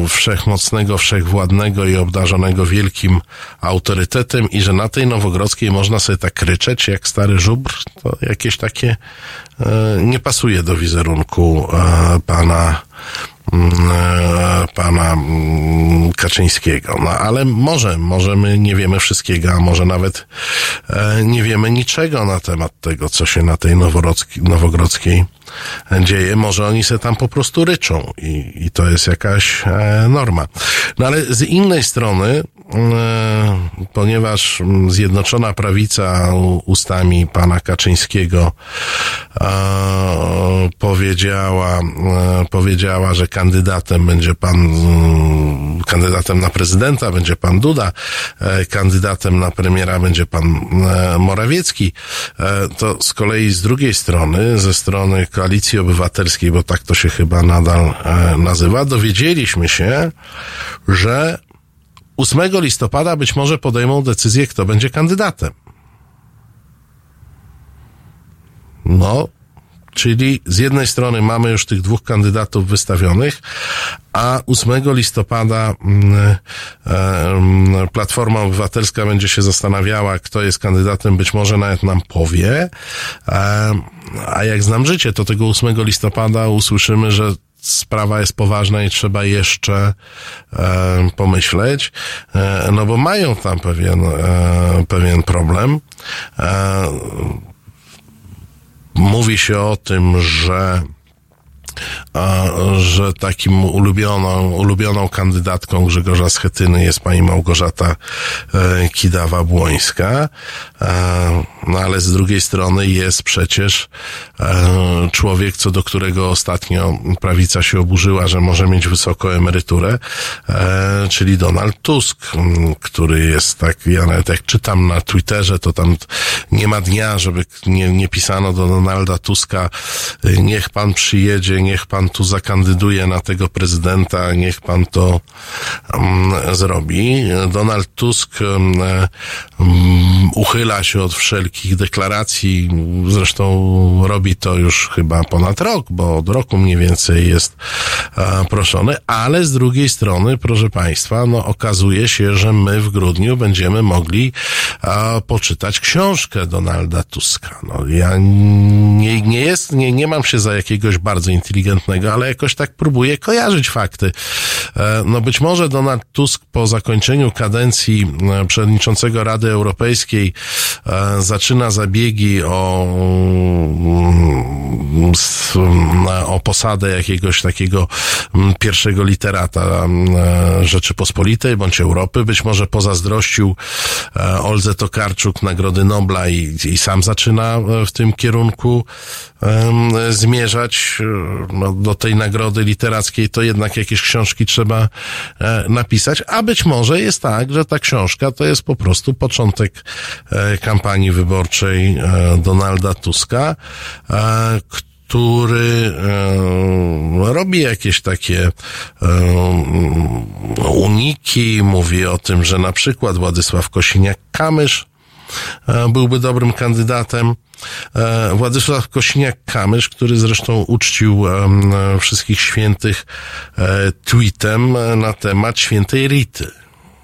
S1: wszechmocnego, wszechwładnego i obdarzonego wielkim autorytetem i że na tej Nowogrodzkiej można sobie tak ryczeć jak stary żubr. To jakieś takie e, nie pasuje do wizerunku e, pana pana mm, Kaczyńskiego. No ale może, może my nie wiemy wszystkiego, a może nawet e, nie wiemy niczego na temat tego, co się na tej Nowogrodzki, Nowogrodzkiej dzieje. Może oni se tam po prostu ryczą i, i to jest jakaś e, norma. No ale z innej strony, e, ponieważ mm, Zjednoczona Prawica ustami pana Kaczyńskiego e, powiedziała, e, powiedziała, że kandydatem będzie pan, mm, kandydatem na prezydenta będzie pan Duda, e, kandydatem na premiera będzie pan e, Morawiecki, e, to z kolei z drugiej strony, ze strony Koalicji Obywatelskiej, bo tak to się chyba nadal e, nazywa, dowiedzieliśmy się, że 8 listopada być może podejmą decyzję, kto będzie kandydatem. No, Czyli z jednej strony mamy już tych dwóch kandydatów wystawionych, a 8 listopada mm, e, mm, Platforma Obywatelska będzie się zastanawiała, kto jest kandydatem, być może nawet nam powie. E, A jak znam życie, to tego 8 listopada usłyszymy, że sprawa jest poważna i trzeba jeszcze e, pomyśleć, e, no bo mają tam pewien, e, pewien problem. E, mówi się o tym, że że takim ulubioną, ulubioną kandydatką Grzegorza Schetyny jest pani Małgorzata e, Kidawa-Błońska, e, no ale z drugiej strony jest przecież e, człowiek, co do którego ostatnio prawica się oburzyła, że może mieć wysoką emeryturę, czyli Donald Tusk, który jest tak, ja nawet jak czytam na Twitterze, to tam nie ma dnia, żeby nie, nie pisano do Donalda Tuska, niech pan przyjedzie, niech pan tu zakandyduje na tego prezydenta, niech pan to um, zrobi. Donald Tusk um, uchyla się od wszelkich deklaracji, zresztą robi to już chyba ponad rok, bo od roku mniej więcej jest e, proszony, ale z drugiej strony, proszę państwa, no okazuje się, że my w grudniu będziemy mogli poczytać książkę Donalda Tuska. No, ja nie, nie jest, nie, nie mam się za jakiegoś bardzo inteligentnego, ale jakoś tak próbuję kojarzyć fakty. E, No być może Donald Tusk po zakończeniu kadencji e, przewodniczącego Rady Europejskiej e, zaczyna zabiegi o, mm, o posadę jakiegoś takiego mm, pierwszego literata Rzeczypospolitej bądź Europy. Być może pozazdrościł Olze Tokarczuk Nagrody Nobla i, i sam zaczyna w tym kierunku zmierzać e, no, do tej nagrody literackiej, to jednak jakieś książki trzeba e, napisać, a być może jest tak, że ta książka to jest po prostu początek e, kampanii wyborczej Donalda Tuska, który robi jakieś takie uniki, mówi o tym, że na przykład Władysław Kosiniak-Kamysz byłby dobrym kandydatem. E, Władysław Kosiniak-Kamysz, który zresztą uczcił wszystkich świętych e, tweetem e, na temat świętej Rity.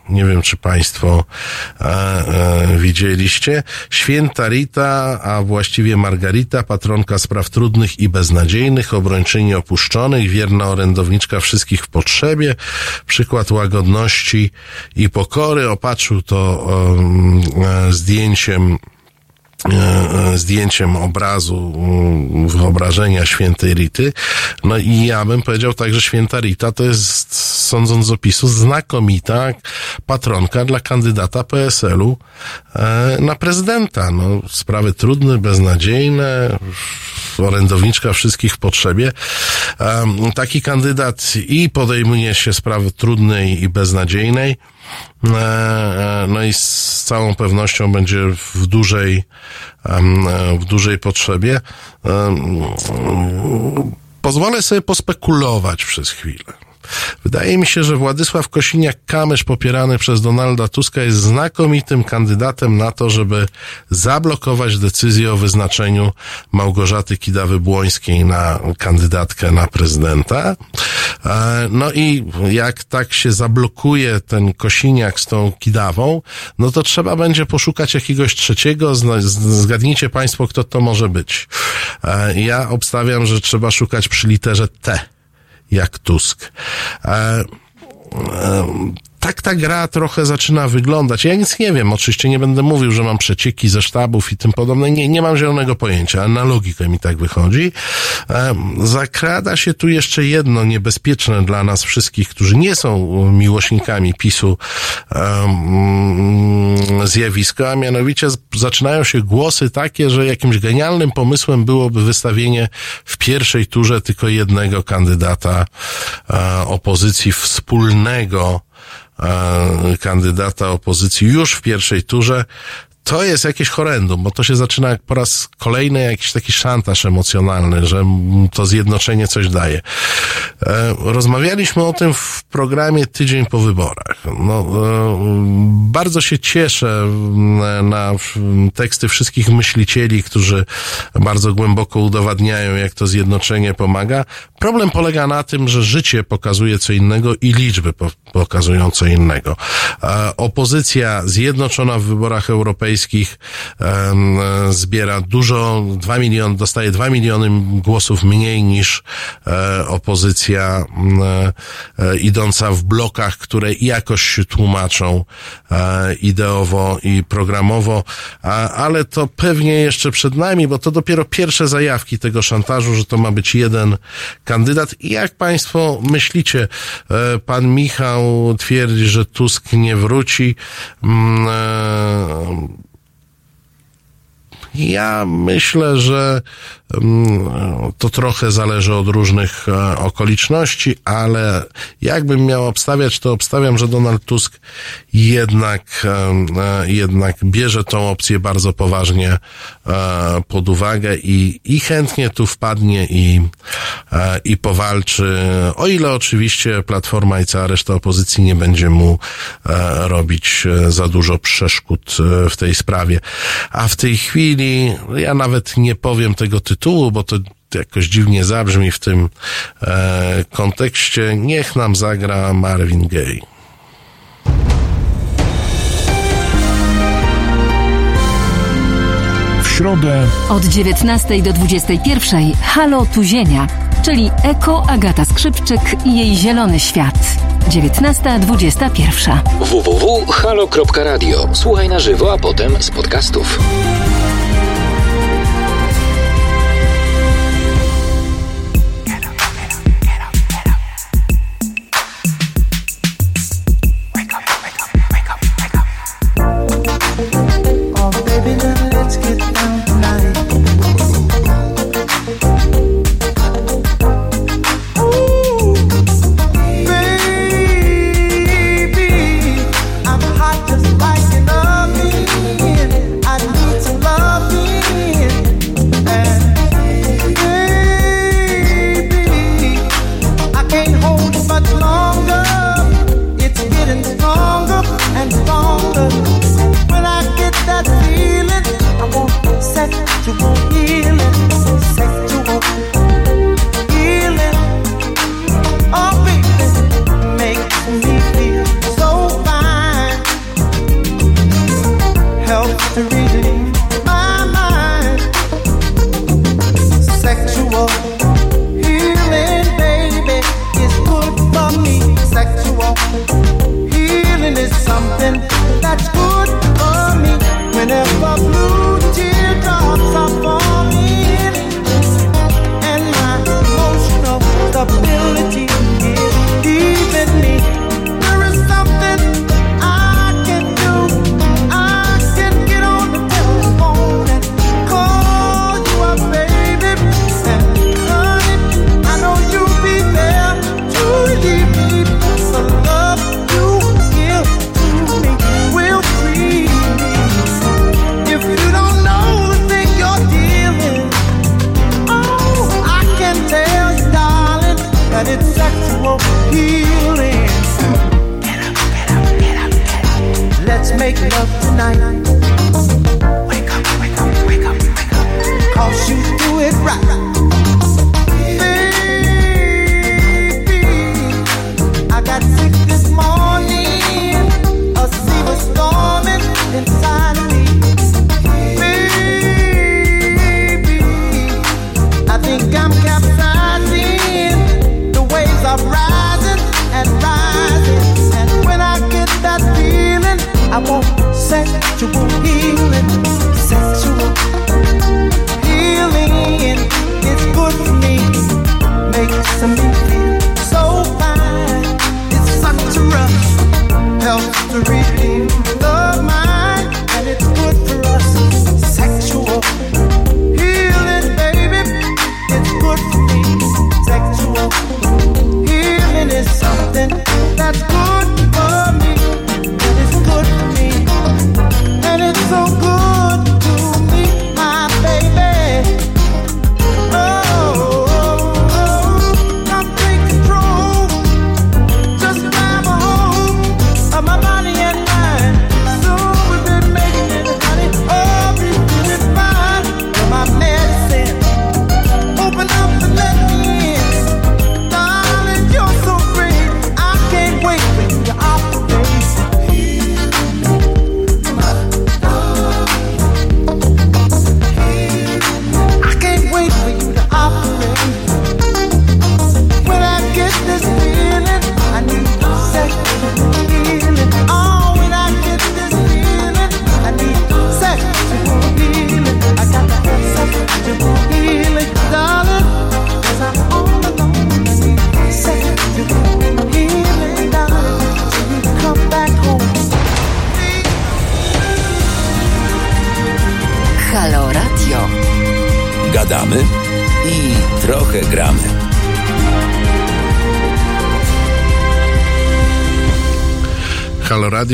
S1: Nie wiem, czy Państwo e, e, widzieliście. Święta Rita, a właściwie Margarita, patronka spraw trudnych i beznadziejnych, obrończyni opuszczonych, wierna orędowniczka wszystkich w potrzebie, przykład łagodności i pokory. Opatrzył to e, zdjęciem zdjęciem obrazu mm, wyobrażenia świętej Rity. No i ja bym powiedział tak, że święta Rita to jest, sądząc z opisu, znakomita patronka dla kandydata PSL-u e, na prezydenta. No, sprawy trudne, beznadziejne, orędowniczka wszystkich w potrzebie. Taki kandydat i podejmuje się sprawy trudnej i beznadziejnej, E, e, No i z całą pewnością będzie w dużej, e, w dużej potrzebie. Pozwolę sobie pospekulować przez chwilę. Wydaje mi się, że Władysław Kosiniak-Kamysz popierany przez Donalda Tuska jest znakomitym kandydatem na to, żeby zablokować decyzję o wyznaczeniu Małgorzaty Kidawy-Błońskiej na kandydatkę na prezydenta. E, No i jak tak się zablokuje ten Kosiniak z tą Kidawą, no to trzeba będzie poszukać jakiegoś trzeciego. Zgadnijcie Państwo, kto to może być. E, Ja obstawiam, że trzeba szukać przy literze T jak Tusk. E, e, tak ta gra trochę zaczyna wyglądać. Ja nic nie wiem, oczywiście nie będę mówił, że mam przecieki ze sztabów i tym podobne. Nie, nie mam zielonego pojęcia, ale na logikę mi tak wychodzi. Zakrada się tu jeszcze jedno niebezpieczne dla nas wszystkich, którzy nie są miłośnikami PiSu zjawisko, a mianowicie zaczynają się głosy takie, że jakimś genialnym pomysłem byłoby wystawienie w pierwszej turze tylko jednego kandydata e, opozycji wspólnego kandydata opozycji już w pierwszej turze. To jest jakieś horrendum, bo to się zaczyna jak po raz kolejny jakiś taki szantaż emocjonalny, że to zjednoczenie coś daje. E, rozmawialiśmy o tym w programie tydzień po wyborach. No, e, bardzo się cieszę na teksty wszystkich myślicieli, którzy bardzo głęboko udowadniają, jak to zjednoczenie pomaga. Problem polega na tym, że życie pokazuje co innego i liczby po, pokazują co innego. E, opozycja zjednoczona w wyborach europejskich em, e, zbiera dużo, 2 miliony, dostaje 2 miliony głosów mniej niż e, opozycja e, idąca w blokach, które jakoś się tłumaczą e, ideowo i programowo, ale to pewnie jeszcze przed nami, bo to dopiero pierwsze zajawki tego szantażu, że to ma być jeden kandydat. I jak Państwo myślicie, pan Michał twierdzi, że Tusk nie wróci. Ja myślę, że to trochę zależy od różnych e, okoliczności, ale jakbym miał obstawiać, to obstawiam, że Donald Tusk jednak, e, e, jednak bierze tą opcję bardzo poważnie pod uwagę i, i chętnie tu wpadnie i, i powalczy, o ile oczywiście Platforma i cała reszta opozycji nie będzie mu robić za dużo przeszkód w tej sprawie. A w tej chwili ja nawet nie powiem tego tytułu, bo to jakoś dziwnie zabrzmi w tym e, kontekście. Niech nam zagra Marvin Gaye.
S5: W środę
S4: Od 19 do 21 Halo Tuzienia, czyli Eko Agata Skrzypczyk i jej zielony świat. 19.21.
S3: www.halo.radio. Słuchaj na żywo, a potem z podcastów.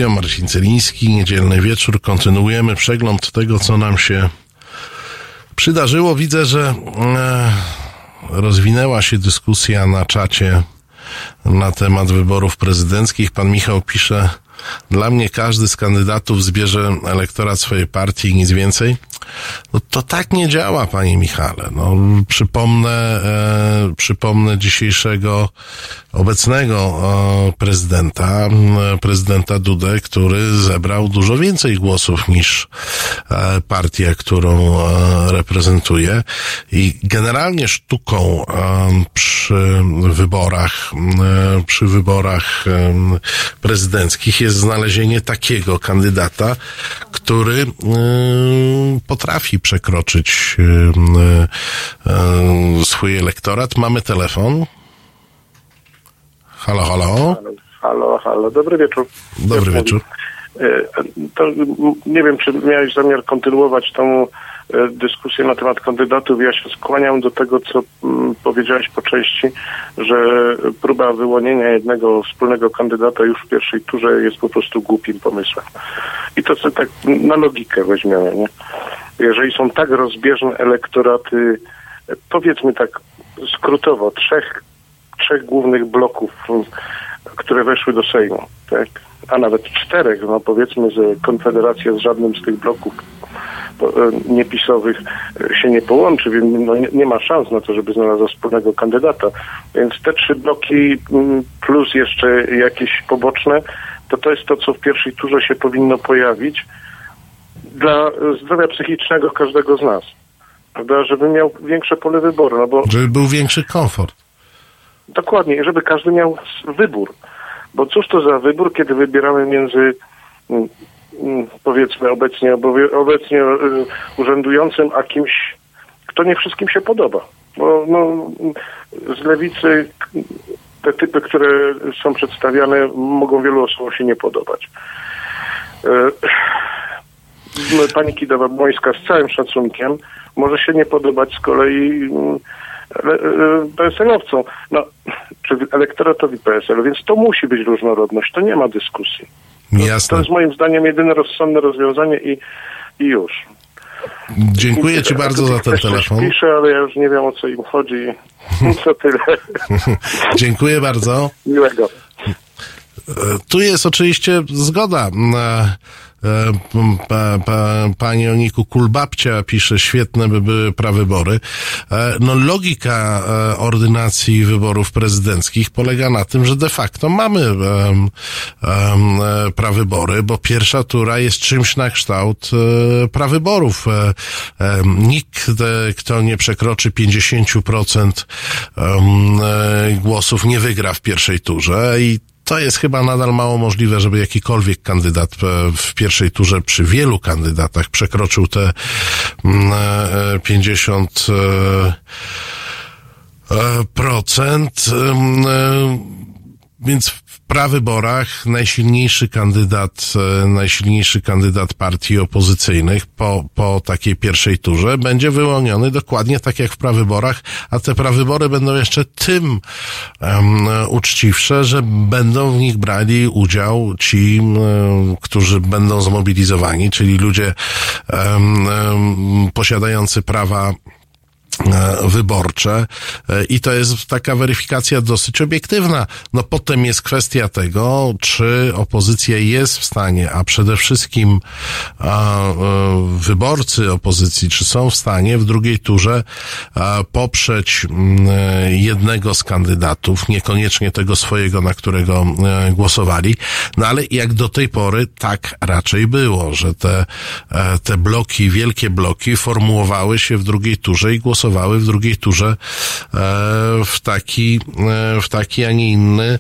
S1: Marcin Celiński, niedzielny wieczór. Kontynuujemy przegląd tego, co nam się przydarzyło. Widzę, że e, rozwinęła się dyskusja na czacie na temat wyborów prezydenckich. Pan Michał pisze, dla mnie każdy z kandydatów zbierze elektorat swojej partii nic więcej. No to tak nie działa, panie Michale. No, przypomnę, e, przypomnę dzisiejszego obecnego e, prezydenta, m, prezydenta Dudę, który zebrał dużo więcej głosów niż e, partia, którą e, reprezentuje. I generalnie sztuką e, przy wyborach, e, przy wyborach e, prezydenckich jest znalezienie takiego kandydata, który e, przekroczyć e, e, swój elektorat. Mamy telefon. Halo, halo.
S10: Halo, halo, dobry wieczór.
S1: Dobry wieczór.
S10: E, To nie wiem, czy miałeś zamiar kontynuować tą dyskusję na temat kandydatów. Ja się skłaniam do tego, co mm, powiedziałeś po części, że próba wyłonienia jednego wspólnego kandydata już w pierwszej turze jest po prostu głupim pomysłem. I to co tak na logikę weźmiemy, nie? Jeżeli są tak rozbieżne elektoraty, e, powiedzmy tak skrótowo, trzech, trzech głównych bloków, m, które weszły do Sejmu, tak? a nawet czterech, no powiedzmy, że Konfederacja z żadnym z tych bloków e, niepisowych e, się nie połączy, więc no, nie, nie ma szans na to, żeby znalazła wspólnego kandydata. Więc te trzy bloki mm, plus jeszcze jakieś poboczne, to to jest to, co w pierwszej turze się powinno pojawić dla e, zdrowia psychicznego każdego z nas. Prawda? Żeby miał większe pole wyboru, no bo
S1: Żeby był większy komfort.
S10: Dokładnie, i żeby każdy miał wybór. Bo cóż to za wybór, kiedy wybieramy między mm, powiedzmy obecnie, obecnie y, urzędującym, a kimś, kto nie wszystkim się podoba. Bo no, z lewicy te typy, które są przedstawiane, mogą wielu osobom się nie podobać. No, Pani Kidawa-Błońska z całym szacunkiem może się nie podobać z kolei mm, le- e, PSL-owcom, no, czy elektoratowi PSL, więc to musi być różnorodność, to nie ma dyskusji. To
S1: Jasne.
S10: jest moim zdaniem jedyne rozsądne rozwiązanie i, i już.
S1: Dziękuję Ci bardzo za ten telefon.
S10: pisze, ale ja już nie wiem o co im chodzi. Co tyle.
S1: Dziękuję bardzo.
S10: Miłego.
S1: E, Tu jest oczywiście zgoda. E, Pa, pa, pani Oniku Kulbabcia pisze, świetne by były prawybory. E, No logika e, ordynacji wyborów prezydenckich polega na tym, że de facto mamy prawybory, bo pierwsza tura jest czymś na kształt prawyborów. Nikt, kto nie przekroczy 50% em, e, głosów nie wygra w pierwszej turze i to jest chyba nadal mało możliwe, żeby jakikolwiek kandydat e, w pierwszej turze przy wielu kandydatach przekroczył te mm, e, 50 e, e, procent. Więc w prawyborach najsilniejszy kandydat, e, najsilniejszy kandydat partii opozycyjnych po, po takiej pierwszej turze będzie wyłoniony dokładnie tak jak w prawyborach, a te prawybory będą jeszcze tym em, uczciwsze, że będą w nich brali udział ci, em, którzy będą zmobilizowani, czyli ludzie em, posiadający prawa wyborcze e, i to jest taka weryfikacja dosyć obiektywna. No potem jest kwestia tego, czy opozycja jest w stanie, a przede wszystkim a, e, wyborcy opozycji, czy są w stanie w drugiej turze a, poprzeć mm, e, jednego z kandydatów, niekoniecznie tego swojego, na którego e, głosowali. No ale jak do tej pory tak raczej było, że te, e, te bloki, wielkie bloki formułowały się w drugiej turze i głosowały w drugiej turze e, w taki, e, w taki, a nie inny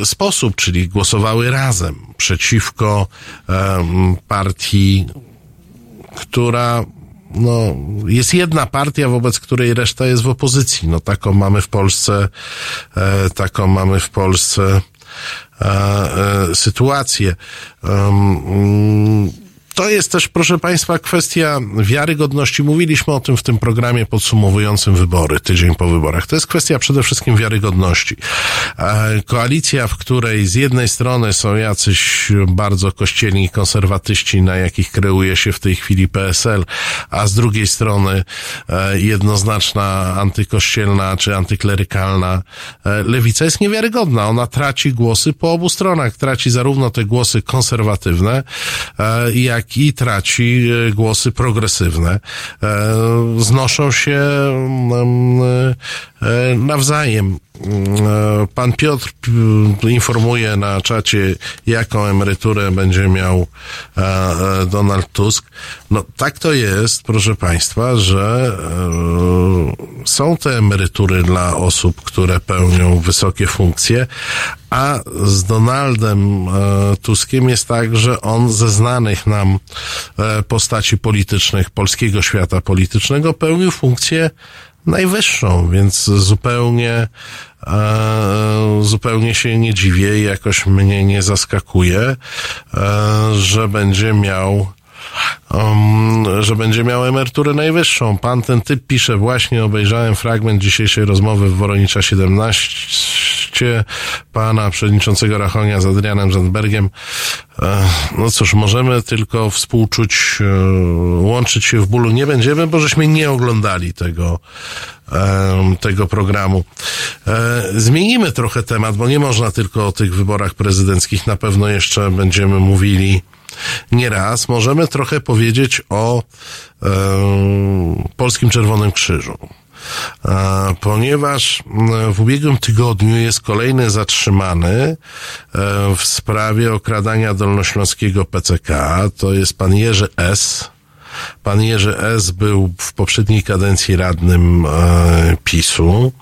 S1: e, sposób, czyli głosowały razem przeciwko partii, która no, jest jedna partia, wobec której reszta jest w opozycji. No, taką mamy w Polsce, e, taką mamy w Polsce e, e, sytuację. To jest też, proszę Państwa, kwestia wiarygodności. Mówiliśmy o tym w tym programie podsumowującym wybory, tydzień po wyborach. To jest kwestia przede wszystkim wiarygodności. E, Koalicja, w której z jednej strony są jacyś bardzo kościelni konserwatyści, na jakich kreuje się w tej chwili PSL, a z drugiej strony e, jednoznaczna antykościelna czy antyklerykalna e, lewica jest niewiarygodna. Ona traci głosy po obu stronach. Traci zarówno te głosy konserwatywne, jak i traci e, głosy progresywne. E, Znoszą się mm, e, nawzajem. Pan Piotr p- informuje na czacie, jaką emeryturę będzie miał e, e, Donald Tusk. No tak to jest, proszę Państwa, że e, są te emerytury dla osób, które pełnią wysokie funkcje, a z Donaldem Tuskiem jest tak, że on ze znanych nam postaci politycznych polskiego świata politycznego pełnił funkcję najwyższą, więc zupełnie e, zupełnie się nie dziwię i jakoś mnie nie zaskakuje, e, że będzie miał um, że będzie miał emeryturę najwyższą. Pan ten typ pisze, właśnie obejrzałem fragment dzisiejszej rozmowy w Woronicza 17 pana przewodniczącego Rachonia z Adrianem Zandbergiem. E, No cóż, możemy tylko współczuć, e, łączyć się w bólu nie będziemy, bo żeśmy nie oglądali tego, em, tego programu. E, Zmienimy trochę temat, bo nie można tylko o tych wyborach prezydenckich. Na pewno jeszcze będziemy mówili nieraz. Możemy trochę powiedzieć o e, Polskim Czerwonym Krzyżu. E, Ponieważ m, w ubiegłym tygodniu jest kolejny zatrzymany e, w sprawie okradania dolnośląskiego PCK. To jest pan Jerzy S. Pan Jerzy S. był w poprzedniej kadencji radnym e, PiSu.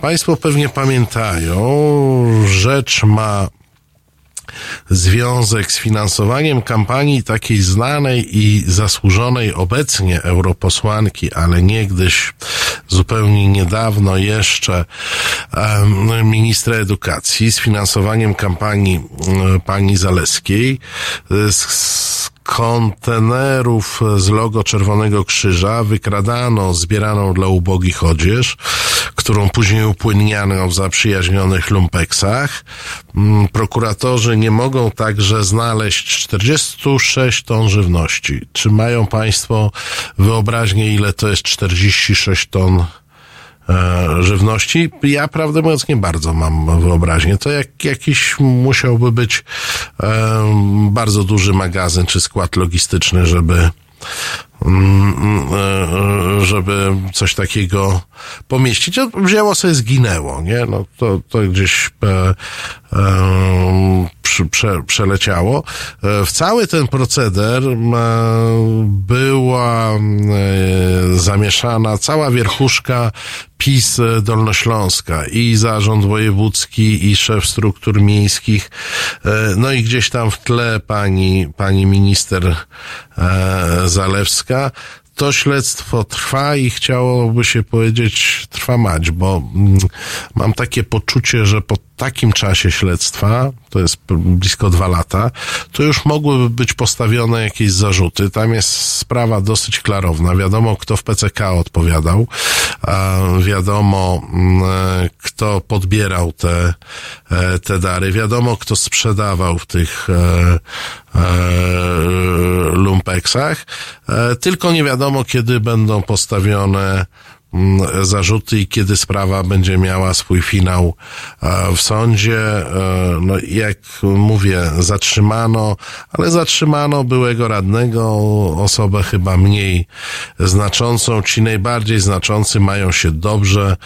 S1: Państwo pewnie pamiętają, rzecz ma związek z finansowaniem kampanii takiej znanej i zasłużonej obecnie europosłanki, ale niegdyś zupełnie niedawno jeszcze ministra edukacji, z finansowaniem kampanii um, pani Zaleskiej, z, z kontenerów z logo Czerwonego Krzyża wykradano zbieraną dla ubogich odzież, którą później upłynniano w zaprzyjaźnionych lumpeksach. Mm, Prokuratorzy nie mogą także znaleźć 46 ton żywności. Czy mają Państwo wyobraźnię, ile to jest 46 ton e, żywności. Ja prawdę mówiąc nie bardzo mam wyobraźnię. To jak jakiś musiałby być e, bardzo duży magazyn czy skład logistyczny, żeby żeby coś takiego pomieścić. No, Wzięło sobie zginęło, nie? No to, to gdzieś e, e, prze, przeleciało. E, W cały ten proceder e, była e, zamieszana cała wierchuszka PiS Dolnośląska i zarząd wojewódzki i szef struktur miejskich. E, No i gdzieś tam w tle pani, pani minister e, To śledztwo trwa i chciałoby się powiedzieć trwa mać, bo mm, mam takie poczucie, że po takim czasie śledztwa, to jest blisko dwa lata, to już mogłyby być postawione jakieś zarzuty. Tam jest sprawa dosyć klarowna. Wiadomo, kto w PCK odpowiadał, wiadomo, mm, e, kto podbierał te, e, te dary, wiadomo, kto sprzedawał w tych e, lumpeksach, tylko nie wiadomo, kiedy będą postawione zarzuty i kiedy sprawa będzie miała swój finał e, w sądzie. E, No, jak mówię, zatrzymano, ale zatrzymano byłego radnego, osobę chyba mniej znaczącą. Ci najbardziej znaczący mają się dobrze,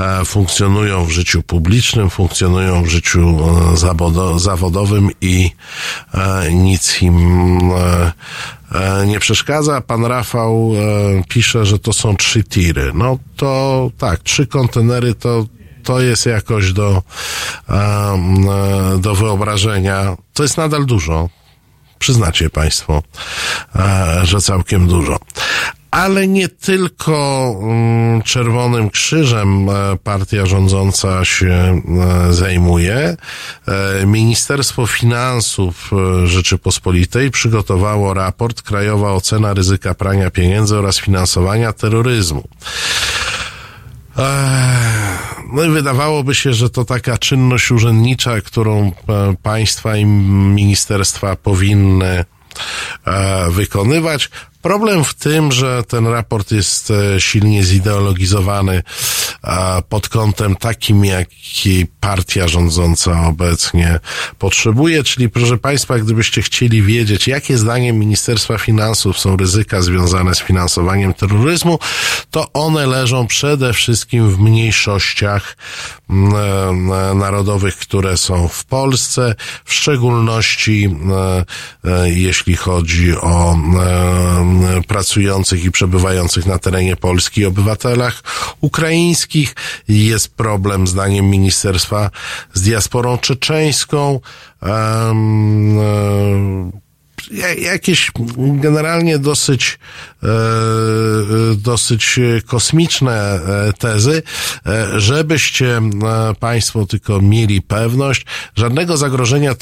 S1: e, funkcjonują w życiu publicznym, funkcjonują w życiu zawodo- zawodowym i nic im nie przeszkadza. Pan Rafał e, pisze, że to są trzy tiry. No to tak, trzy kontenery to to jest jakoś do, e, do wyobrażenia. To jest nadal dużo. Przyznacie Państwo, e, że całkiem dużo. Ale nie tylko mm, Czerwonym Krzyżem e, partia rządząca się e, zajmuje. E, Ministerstwo Finansów Rzeczypospolitej przygotowało raport Krajowa Ocena Ryzyka Prania Pieniędzy oraz Finansowania Terroryzmu. No i wydawałoby się, że to taka czynność urzędnicza, którą państwa i ministerstwa powinny wykonywać. Problem w tym, że ten raport jest e, silnie zideologizowany pod kątem takim, jaki partia rządząca obecnie potrzebuje, czyli proszę Państwa, gdybyście chcieli wiedzieć, jakie zdaniem Ministerstwa Finansów są ryzyka związane z finansowaniem terroryzmu, to one leżą przede wszystkim w mniejszościach mm, e, narodowych, które są w Polsce, w szczególności e, jeśli chodzi o pracujących i przebywających na terenie Polski obywatelach ukraińskich. Jest problem, zdaniem ministerstwa, z diasporą czeczeńską. Ja- jakieś generalnie dosyć, e, dosyć kosmiczne e, tezy, e, żebyście Państwo tylko mieli pewność, żadnego zagrożenia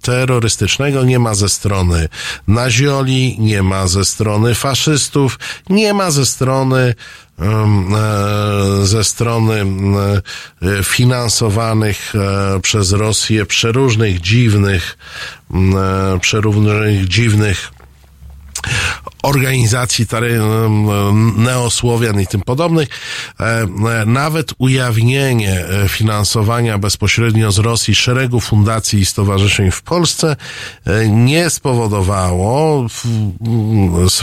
S1: terrorystycznego nie ma ze strony nazioli, nie ma ze strony faszystów, nie ma ze strony ze strony em, e, finansowanych e, przez Rosję przeróżnych dziwnych, e, przeróżnych dziwnych organizacji neosłowian i tym podobnych, e, e, nawet ujawnienie e, finansowania bezpośrednio z Rosji szeregu fundacji i stowarzyszeń w Polsce nie spowodowało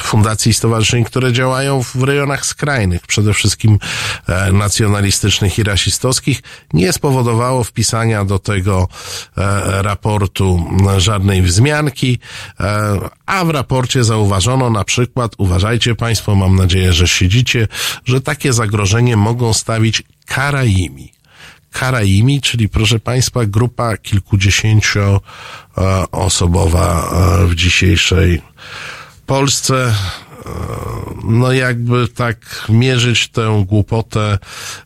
S1: fundacji i stowarzyszeń, które działają w rejonach skrajnych, przede wszystkim nacjonalistycznych i rasistowskich, nie spowodowało wpisania do tego raportu żadnej wzmianki, a w raporcie zauważono na przykład, uważajcie Państwo, mam nadzieję, że siedzicie, że takie zagrożenie mogą stawić Karaimi. Karaimi, czyli proszę Państwa, grupa kilkudziesięcioosobowa e, w dzisiejszej Polsce. E, No jakby tak mierzyć tę głupotę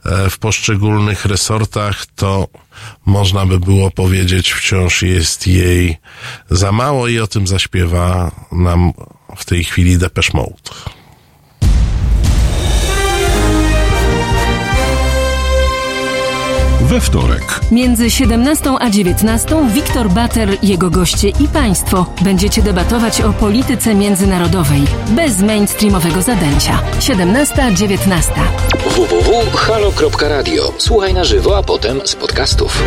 S1: e, w poszczególnych resortach, to można by było powiedzieć, wciąż jest jej za mało i o tym zaśpiewa nam w tej chwili Depeche Mode.
S5: We wtorek.
S4: Między 17 a 19 Wiktor Bater, jego goście i państwo będziecie debatować o polityce międzynarodowej bez mainstreamowego zadęcia. 17-19.
S3: www.halo.radio. Słuchaj na żywo, a potem z podcastów.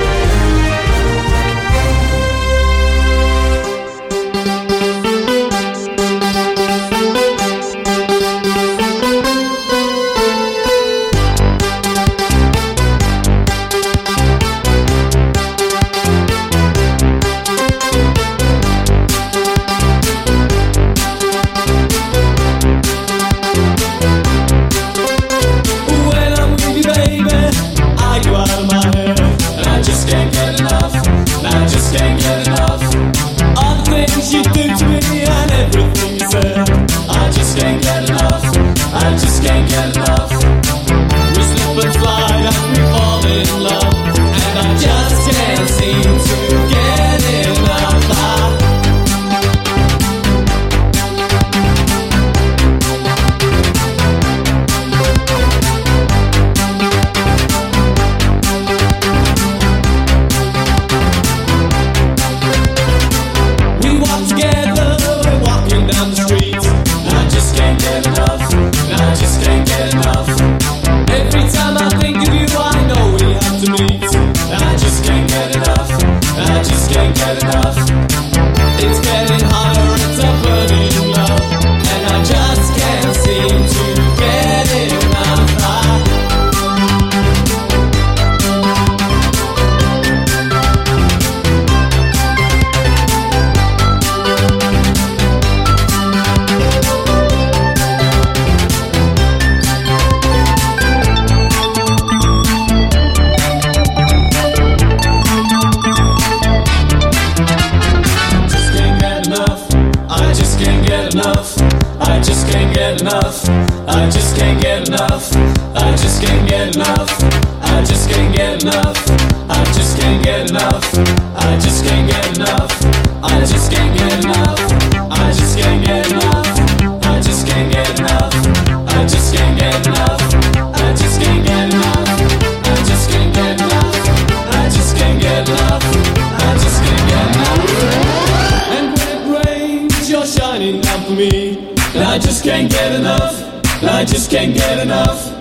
S8: Enough.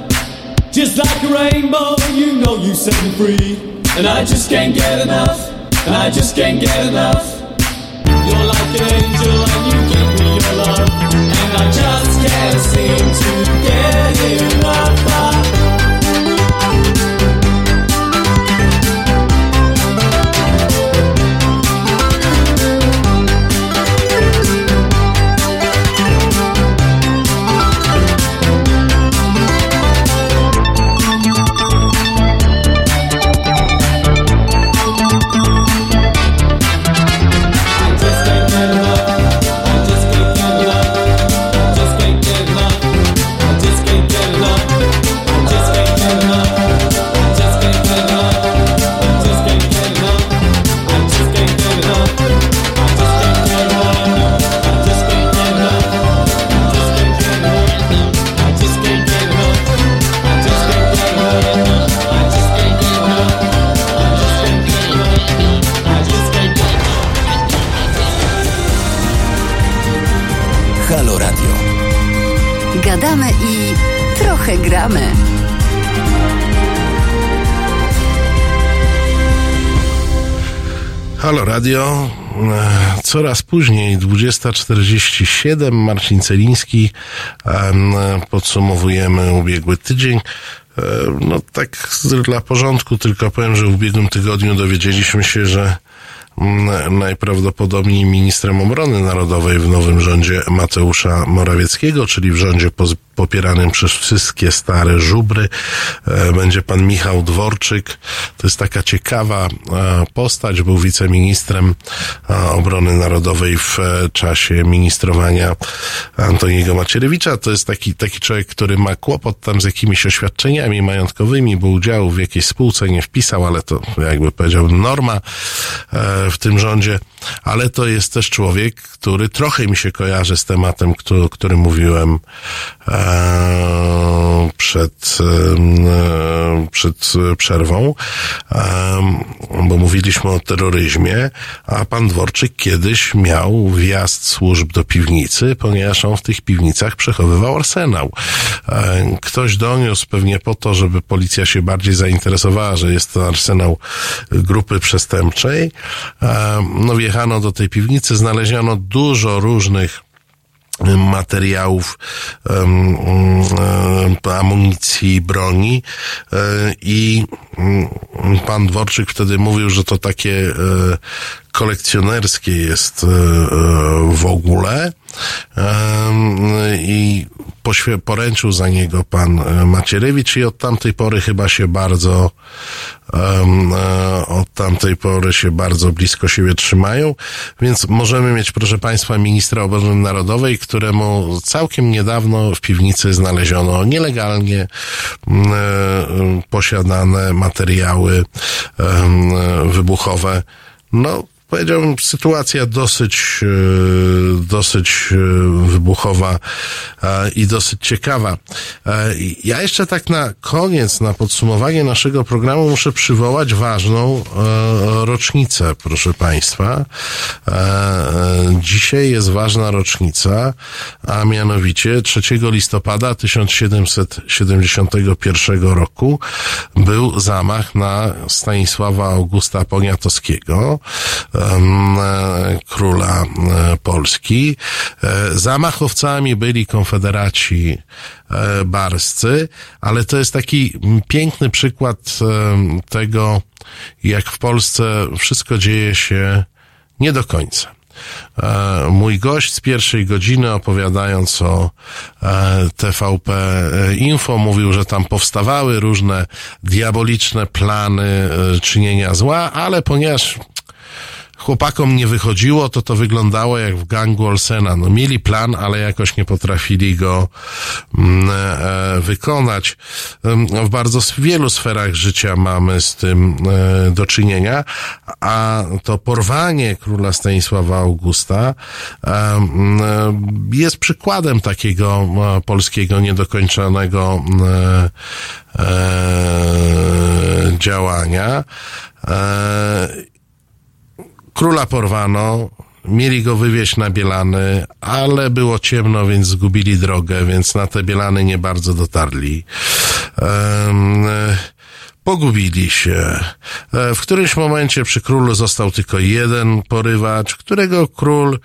S8: Just like a rainbow, you know you set me free. And I just can't get enough. And I just can't get enough.
S11: Radio.
S1: E, Coraz później, 20.47, Marcin Celiński. Em, Podsumowujemy ubiegły tydzień. E, No tak dla porządku tylko powiem, że w ubiegłym tygodniu dowiedzieliśmy się, że najprawdopodobniej ministrem obrony narodowej w nowym rządzie Mateusza Morawieckiego, czyli w rządzie popieranym przez wszystkie stare żubry, e, będzie pan Michał Dworczyk. To jest taka ciekawa e, postać, był wiceministrem e, obrony narodowej w czasie ministrowania Antoniego Macierewicza. To jest taki, taki człowiek, który ma kłopot tam z jakimiś oświadczeniami majątkowymi, bo udziału w jakiejś spółce nie wpisał, ale to jakby powiedziałbym norma w tym rządzie, ale to jest też człowiek, który trochę mi się kojarzy z tematem, który, mówiłem przed, e, przed przerwą, e, bo mówiliśmy o terroryzmie, a pan Dworczyk kiedyś miał wjazd służb do piwnicy, ponieważ on w tych piwnicach przechowywał arsenał. E, Ktoś doniósł pewnie po to, żeby policja się bardziej zainteresowała, że jest to arsenał grupy przestępczej. E, No wjechano do tej piwnicy, znaleziono dużo różnych materiałów amunicji, broni. E, i mm, pan Dworczyk wtedy mówił, że to takie e, kolekcjonerskie jest e, w ogóle. I poręczył za niego pan e, Macierewicz i od tamtej pory chyba się bardzo e, od tamtej pory się bardzo blisko siebie trzymają, więc możemy mieć, proszę Państwa, ministra obrony narodowej, któremu całkiem niedawno w piwnicy znaleziono nielegalnie e, posiadane materiały e, wybuchowe. No, powiedziałbym, sytuacja dosyć, e, dosyć e, wybuchowa e, i dosyć ciekawa. Ja jeszcze tak na koniec, na podsumowanie naszego programu muszę przywołać ważną rocznicę, proszę Państwa. Dzisiaj jest ważna rocznica, a mianowicie 3 listopada 1771 roku był zamach na Stanisława Augusta Poniatowskiego, króla e, Polski. E, Zamachowcami byli konfederaci e, barscy, ale to jest taki piękny przykład tego, jak w Polsce wszystko dzieje się nie do końca. E, Mój gość z pierwszej godziny opowiadając o e, TVP Info mówił, że tam powstawały różne diaboliczne plany e, czynienia zła, ale ponieważ chłopakom nie wychodziło, to to wyglądało jak w gangu Olsena. No mieli plan, ale jakoś nie potrafili go mm, e, wykonać. W bardzo wielu sferach życia mamy z tym e, do czynienia, a to porwanie króla Stanisława Augusta e, jest przykładem takiego polskiego niedokończonego e, działania. Króla porwano, mieli go wywieźć na Bielany, ale było ciemno, więc zgubili drogę, więc na te Bielany nie bardzo dotarli. E, Pogubili się. E, W którymś momencie przy królu został tylko jeden porywacz, którego król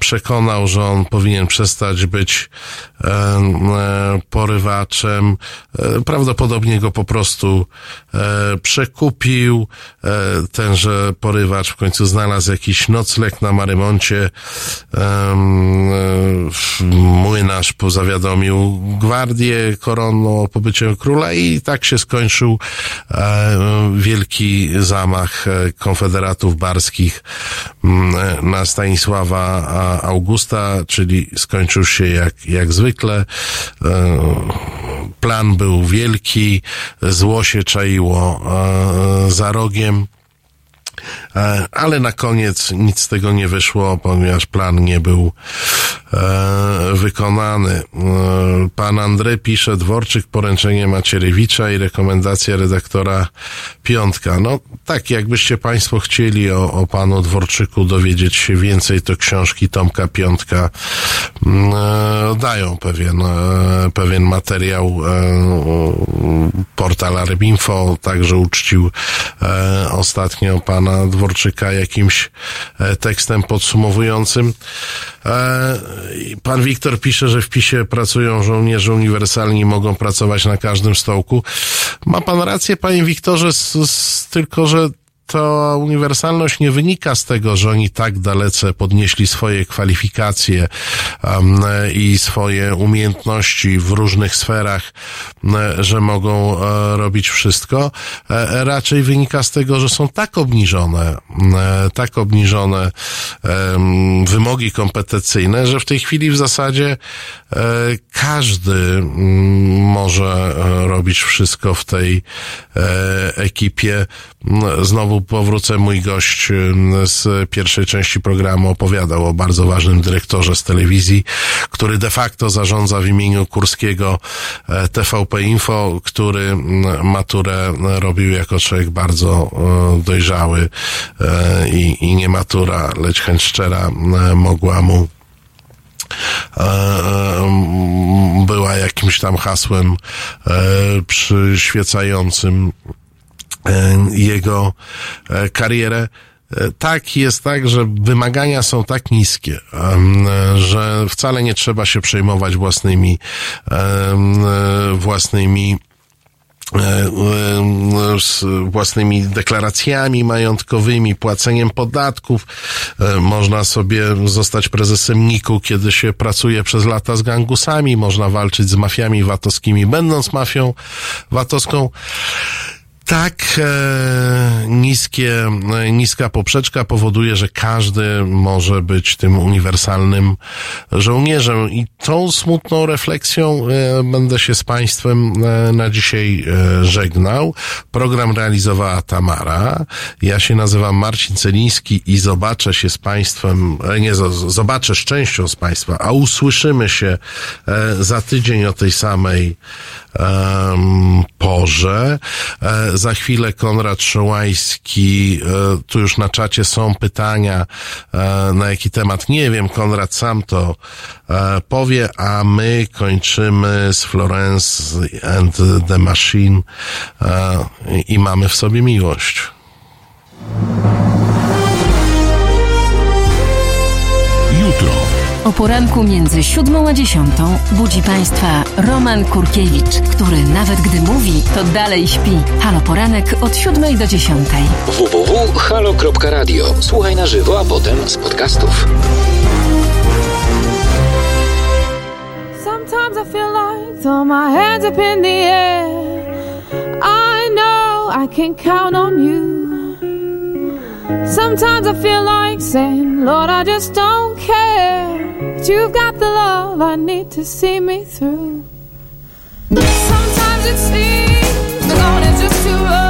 S1: przekonał, że on powinien przestać być e, porywaczem. E, Prawdopodobnie go po prostu przekupił. Tenże porywacz w końcu znalazł jakiś nocleg na Marymoncie. Młynarz pozawiadomił gwardię koronną o pobycie króla i tak się skończył e, wielki zamach e, konfederatów barskich mm, e, na Stanisława Augusta, czyli skończył się jak, jak zwykle. Plan był wielki, zło się czaiło za rogiem. E, ale na koniec nic z tego nie wyszło, ponieważ plan nie był e, wykonany. E, pan Andrzej pisze Dworczyk, poręczenie Macierewicza i rekomendacja redaktora Piątka. No tak, jakbyście Państwo chcieli o, o panu Dworczyku dowiedzieć się więcej, to książki Tomka Piątka mm, e, dają pewien, e, pewien materiał. E, portal Arbinfo także uczcił ostatnio pana Dworczyka jakimś e, tekstem podsumowującym. E, pan Wiktor pisze, że w PiSie pracują żołnierze uniwersalni mogą pracować na każdym stołku. Ma pan rację, panie Wiktorze, s, s, tylko że to uniwersalność nie wynika z tego, że oni tak dalece podnieśli swoje kwalifikacje um, i swoje umiejętności w różnych sferach, że mogą e, robić wszystko. E, raczej wynika z tego, że są tak obniżone, tak obniżone wymogi kompetencyjne, że w tej chwili w zasadzie każdy mm, może e, robić wszystko w tej e, ekipie. Mm, Znowu powrócę, mój gość mm, z pierwszej części programu opowiadał o bardzo ważnym dyrektorze z telewizji, który de facto zarządza w imieniu Kurskiego e, TVP Info, który mm, maturę robił jako człowiek bardzo e, dojrzały e, i, i nie matura, lecz chęć szczera e, mogła mu e, e, była jakimś tam hasłem e, przyświecającym e, jego e, karierę. E, Tak, jest tak, że wymagania są tak niskie, e, że wcale nie trzeba się przejmować własnymi, e, własnymi e, e, z własnymi deklaracjami majątkowymi, płaceniem podatków. E, Można sobie zostać prezesem NIK-u, kiedy się pracuje przez lata z gangusami, można walczyć z mafiami VAT-owskimi, będąc mafią VAT-owską. Tak e, niskie, e, niska poprzeczka powoduje, że każdy może być tym uniwersalnym żołnierzem. I tą smutną refleksją e, będę się z Państwem e, na dzisiaj e, żegnał. Program realizowała Tamara. Ja się nazywam Marcin Celiński i zobaczę się z Państwem, e, nie, zobaczę z częścią z Państwa, a usłyszymy się za tydzień o tej samej porze. Za chwilę Konrad Szołajski, e, tu już na czacie są pytania, e, na jaki temat, nie wiem, Konrad sam to e, powie, a my kończymy z Florence and the Machine i mamy w sobie miłość.
S4: O poranku między siódmą a dziesiątą budzi Państwa Roman Kurkiewicz, który nawet gdy mówi, to dalej śpi. Halo Poranek od siódmej do dziesiątej.
S3: www.halo.radio. Słuchaj na żywo, a potem z podcastów.
S7: Sometimes I feel like throw my hands up in the air. I know I can count on you.
S12: Sometimes I feel like saying, Lord, I just don't care. But you've got the love I need to see me through. Sometimes it seems the going is just too rough.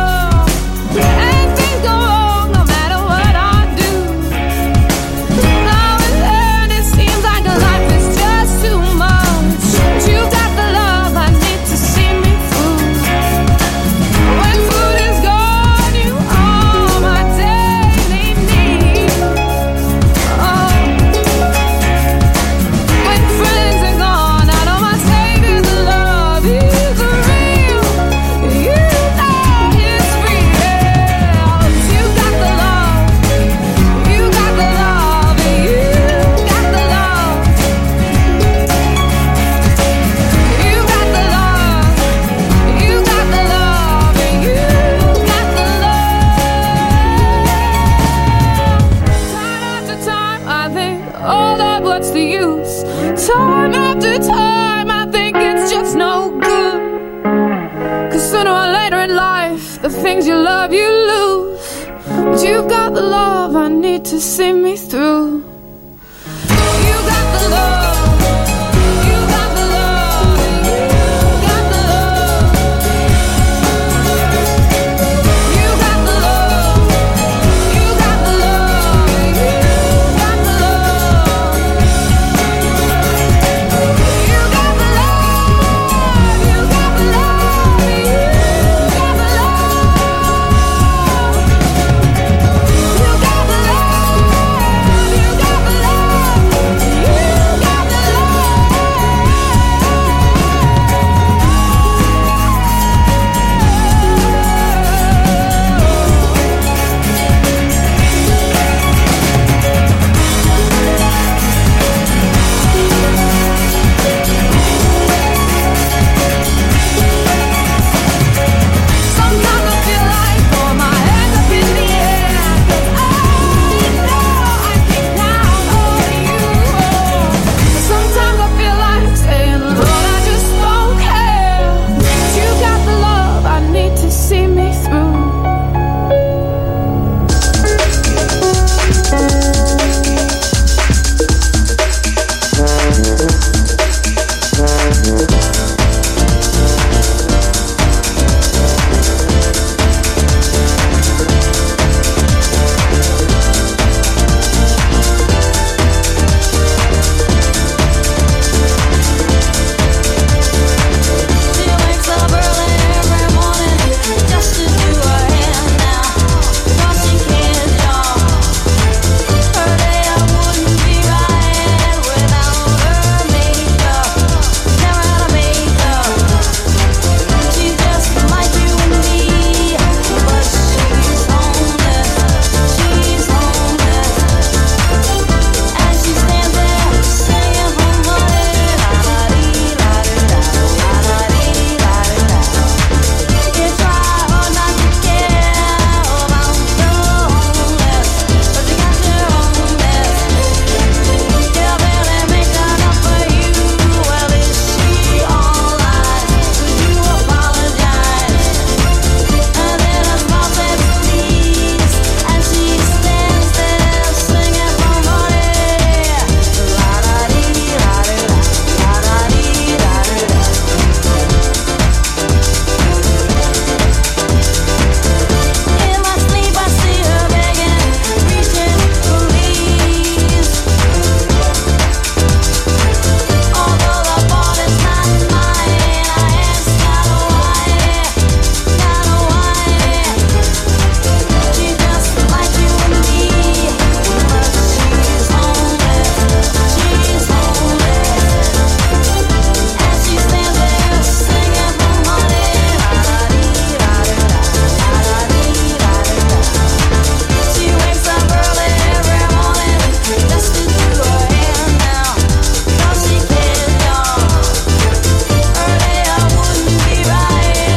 S12: see me through